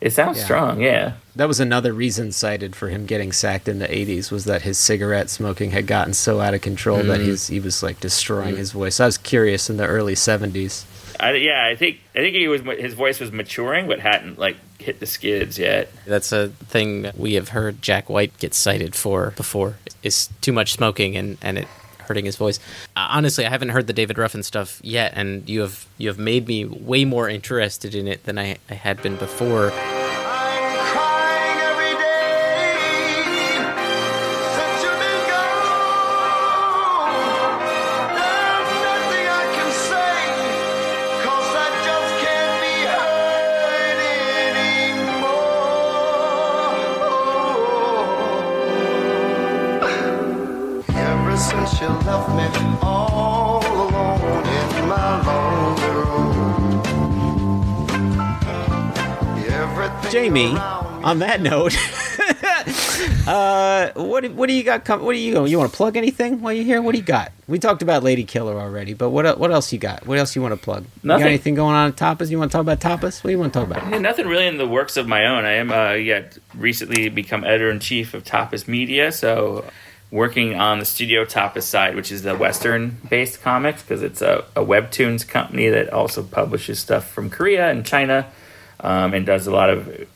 It sounds Yeah. strong. Yeah. That was another reason cited for him getting sacked in the 80s was that his cigarette smoking had gotten so out of control that mm-hmm. he's, he was like destroying mm-hmm. his voice. I was curious in the early 70s. I, yeah, I think I think he was his voice was maturing, but hadn't like hit the skids yet. That's a thing we have heard Jack White get cited for before is too much smoking and, and it hurting his voice. Uh, honestly, I haven't heard the David Ruffin stuff yet, and you have you have made me way more interested in it than I, I had been before. Me on that note, uh, what do- what do you got? Com- what do you going? You want to plug anything while you're here? What do you got? We talked about Lady Killer already, but what what else you got? What else you want to plug? You Nothing. got anything going on at Tapas? You want to talk about Tapas? What do you want to talk about? Yeah, nothing really in the works of my own. I am uh, yet recently become editor in chief of Tapas Media, so working on the studio Tapas side, which is the Western based comics, because it's a, a webtoons company that also publishes stuff from Korea and China, um, and does a lot of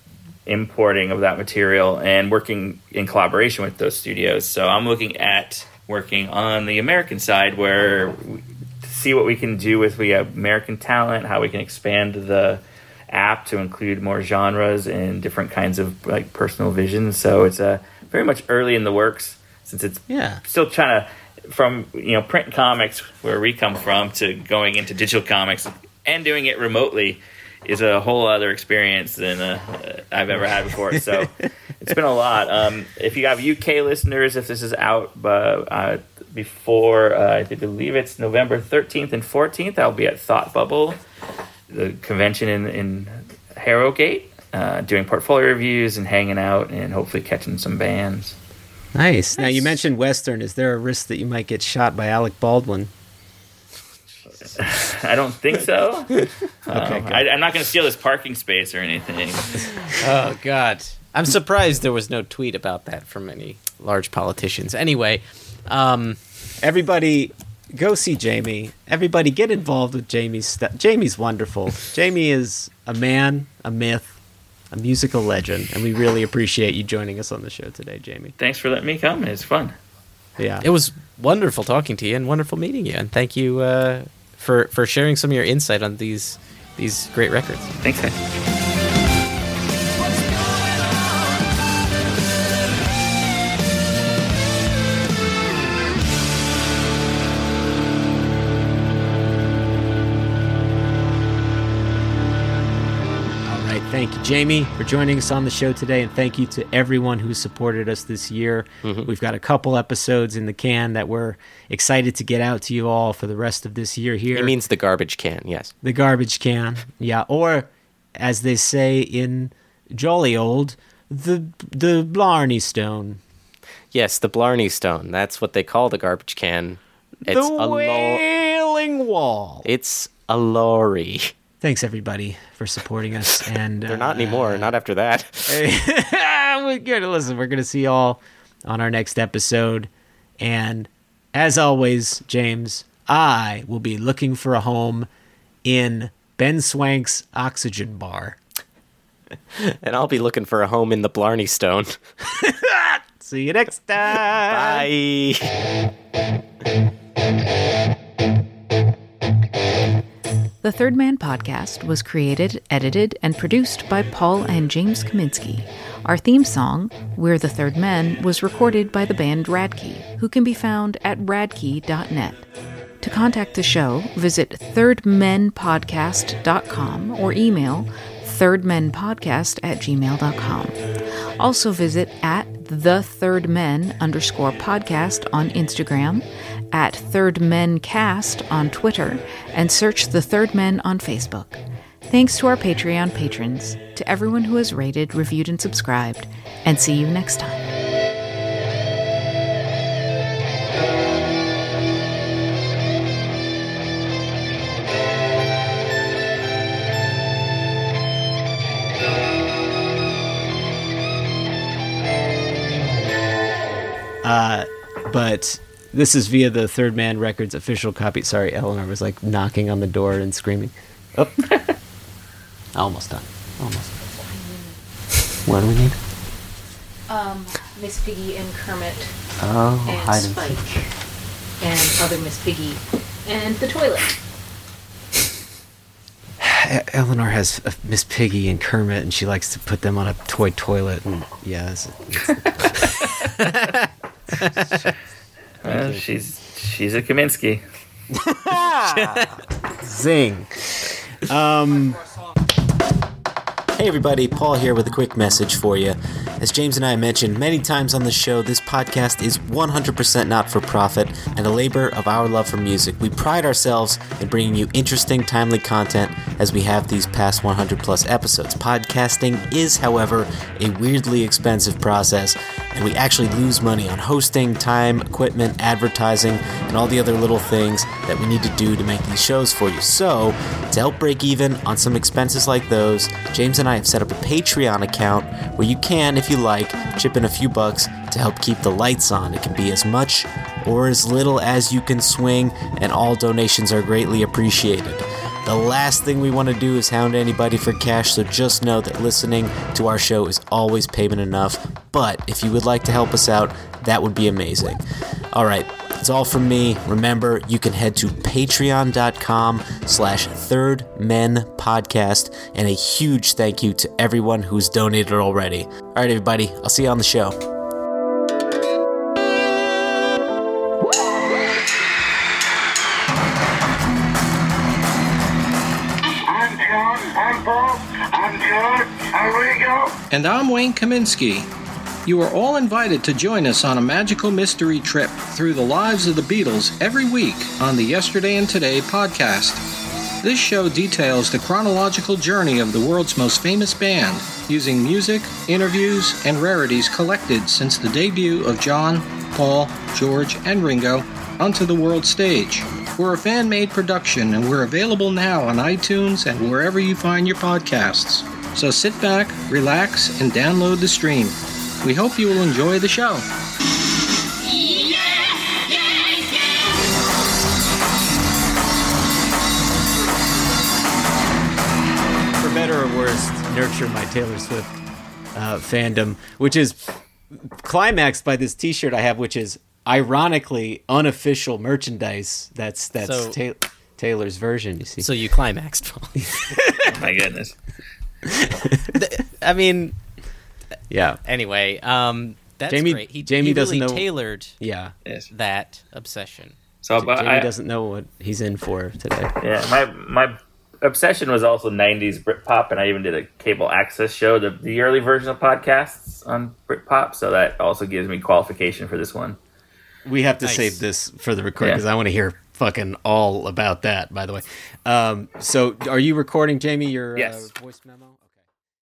importing of that material and working in collaboration with those studios. So I'm looking at working on the American side where we see what we can do with we have American talent, how we can expand the app to include more genres and different kinds of like personal visions. So it's uh, very much early in the works since it's Yeah. still trying to from you know print comics where we come from to going into digital comics and doing it remotely is a whole other experience than uh, I've ever had before. So it's been a lot. Um, if you have UK listeners, if this is out uh, uh, before uh, I believe it's November 13th and 14th, I'll be at Thought Bubble, the convention in in Harrogate, uh, doing portfolio reviews and hanging out and hopefully catching some bands. Nice. Now you mentioned Western. Is there a risk that you might get shot by Alec Baldwin? I don't think so. Um. I, I'm not going to steal his parking space or anything. Oh God, I'm surprised there was no tweet about that from any large politicians. Anyway, um, Everybody, go see Jamie. Everybody, get involved with Jamie's stuff. Jamie's wonderful. Jamie is a man, a myth, a musical legend, and we really appreciate you joining us on the show today, Jamie. Thanks for letting me come. It's fun. Yeah. it was wonderful talking to you and wonderful meeting you. And thank you uh, for for sharing some of your insight on these these great records. Thanks, guys. Thank you, Jamie, for joining us on the show today. And thank you to everyone who supported us this year. Mm-hmm. We've got a couple episodes in the can that we're excited to get out to you all for the rest of this year here. It means the garbage can. Yes. the garbage can. Yeah. Or, as they say in Jolly Old, the, the Blarney Stone. Yes, the Blarney Stone. That's what they call the garbage can. It's the a lo- Wailing Wall. It's a lorry. Thanks, everybody, for supporting us. And They're not uh, anymore. Uh, not after that. we're gonna listen. We're gonna see y'all on our next episode. And as always, James, I will be looking for a home in Ben Swank's Oxygen Bar. and I'll be looking for a home in the Blarney Stone. See you next time. Bye. The Third Man podcast was created, edited, and produced by Paul and James Kaminsky. Our theme song, We're the Third Men, was recorded by the band Radkey, who can be found at radkey.net. To contact the show, visit thirdmenpodcast.com or email thirdmenpodcast at gmail.com. Also visit at the third men underscore podcast on Instagram, at third men cast on Twitter, and search the third men on Facebook. Thanks to our Patreon patrons, to everyone who has rated, reviewed, and subscribed, and see you next time. Uh, but this is via the Third Man Records official copy. Sorry, Eleanor was like knocking on the door and screaming. Oh, almost done. Almost. What do we need? Um, Miss Piggy and Kermit Oh, and hide and Spike and other Miss Piggy and the toilet. Eleanor has uh, Miss Piggy and Kermit, and she likes to put them on a toy toilet. And yeah, it's, Well, she's she's a Kaminsky. Zing. Um, hey, everybody. Paul here with a quick message for you. As James and I mentioned many times on the show, this podcast is 100% not for profit and a labor of our love for music. We pride ourselves in bringing you interesting, timely content as we have these past 100 plus episodes. Podcasting is, however, a weirdly expensive process, and we actually lose money on hosting, time, equipment, advertising, and all the other little things that we need to do to make these shows for you. So, to help break even on some expenses like those, James and I have set up a Patreon account where you can, if you like, chip in a few bucks to help keep the lights on. It can be as much or as little as you can swing, and all donations are greatly appreciated. The last thing we want to do is hound anybody for cash, so just know that listening to our show is always payment enough. But if you would like to help us out, that would be amazing. All right, that's all from me. Remember, you can head to patreon.com slash third men podcast, and a huge thank you to everyone who's donated already. All right, everybody, I'll see you on the show. And I'm Wayne Kaminsky. You are all invited to join us on a magical mystery trip through the lives of the Beatles every week on the Yesterday and Today podcast. This show details the chronological journey of the world's most famous band, using music, interviews, and rarities collected since the debut of John, Paul, George, and Ringo onto the world stage. We're a fan made production and we're available now on iTunes and wherever you find your podcasts. So sit back, relax, and download the stream. We hope you will enjoy the show. for better or worse, nurture my Taylor Swift uh, fandom, which is climaxed by this T-shirt I have, which is ironically unofficial merchandise. That's that's So- Ta- Taylor's version. You see, So you climaxed. Paul. My goodness. I mean, yeah, anyway, um, that's Jamie- great. He, Jamie he doesn't know- tailored yeah. Yes. that obsession. So, but Jamie I, doesn't know what he's in for today. yeah, my my obsession was also '90s Britpop, and I even did a cable access show, the the early version of podcasts on Britpop. So that also gives me qualification for this one. We have to Nice. save this for the record Yeah. because I want to hear fucking all about that. By the way, um, so are you recording, Jamie? Your Yes. uh, voice memo.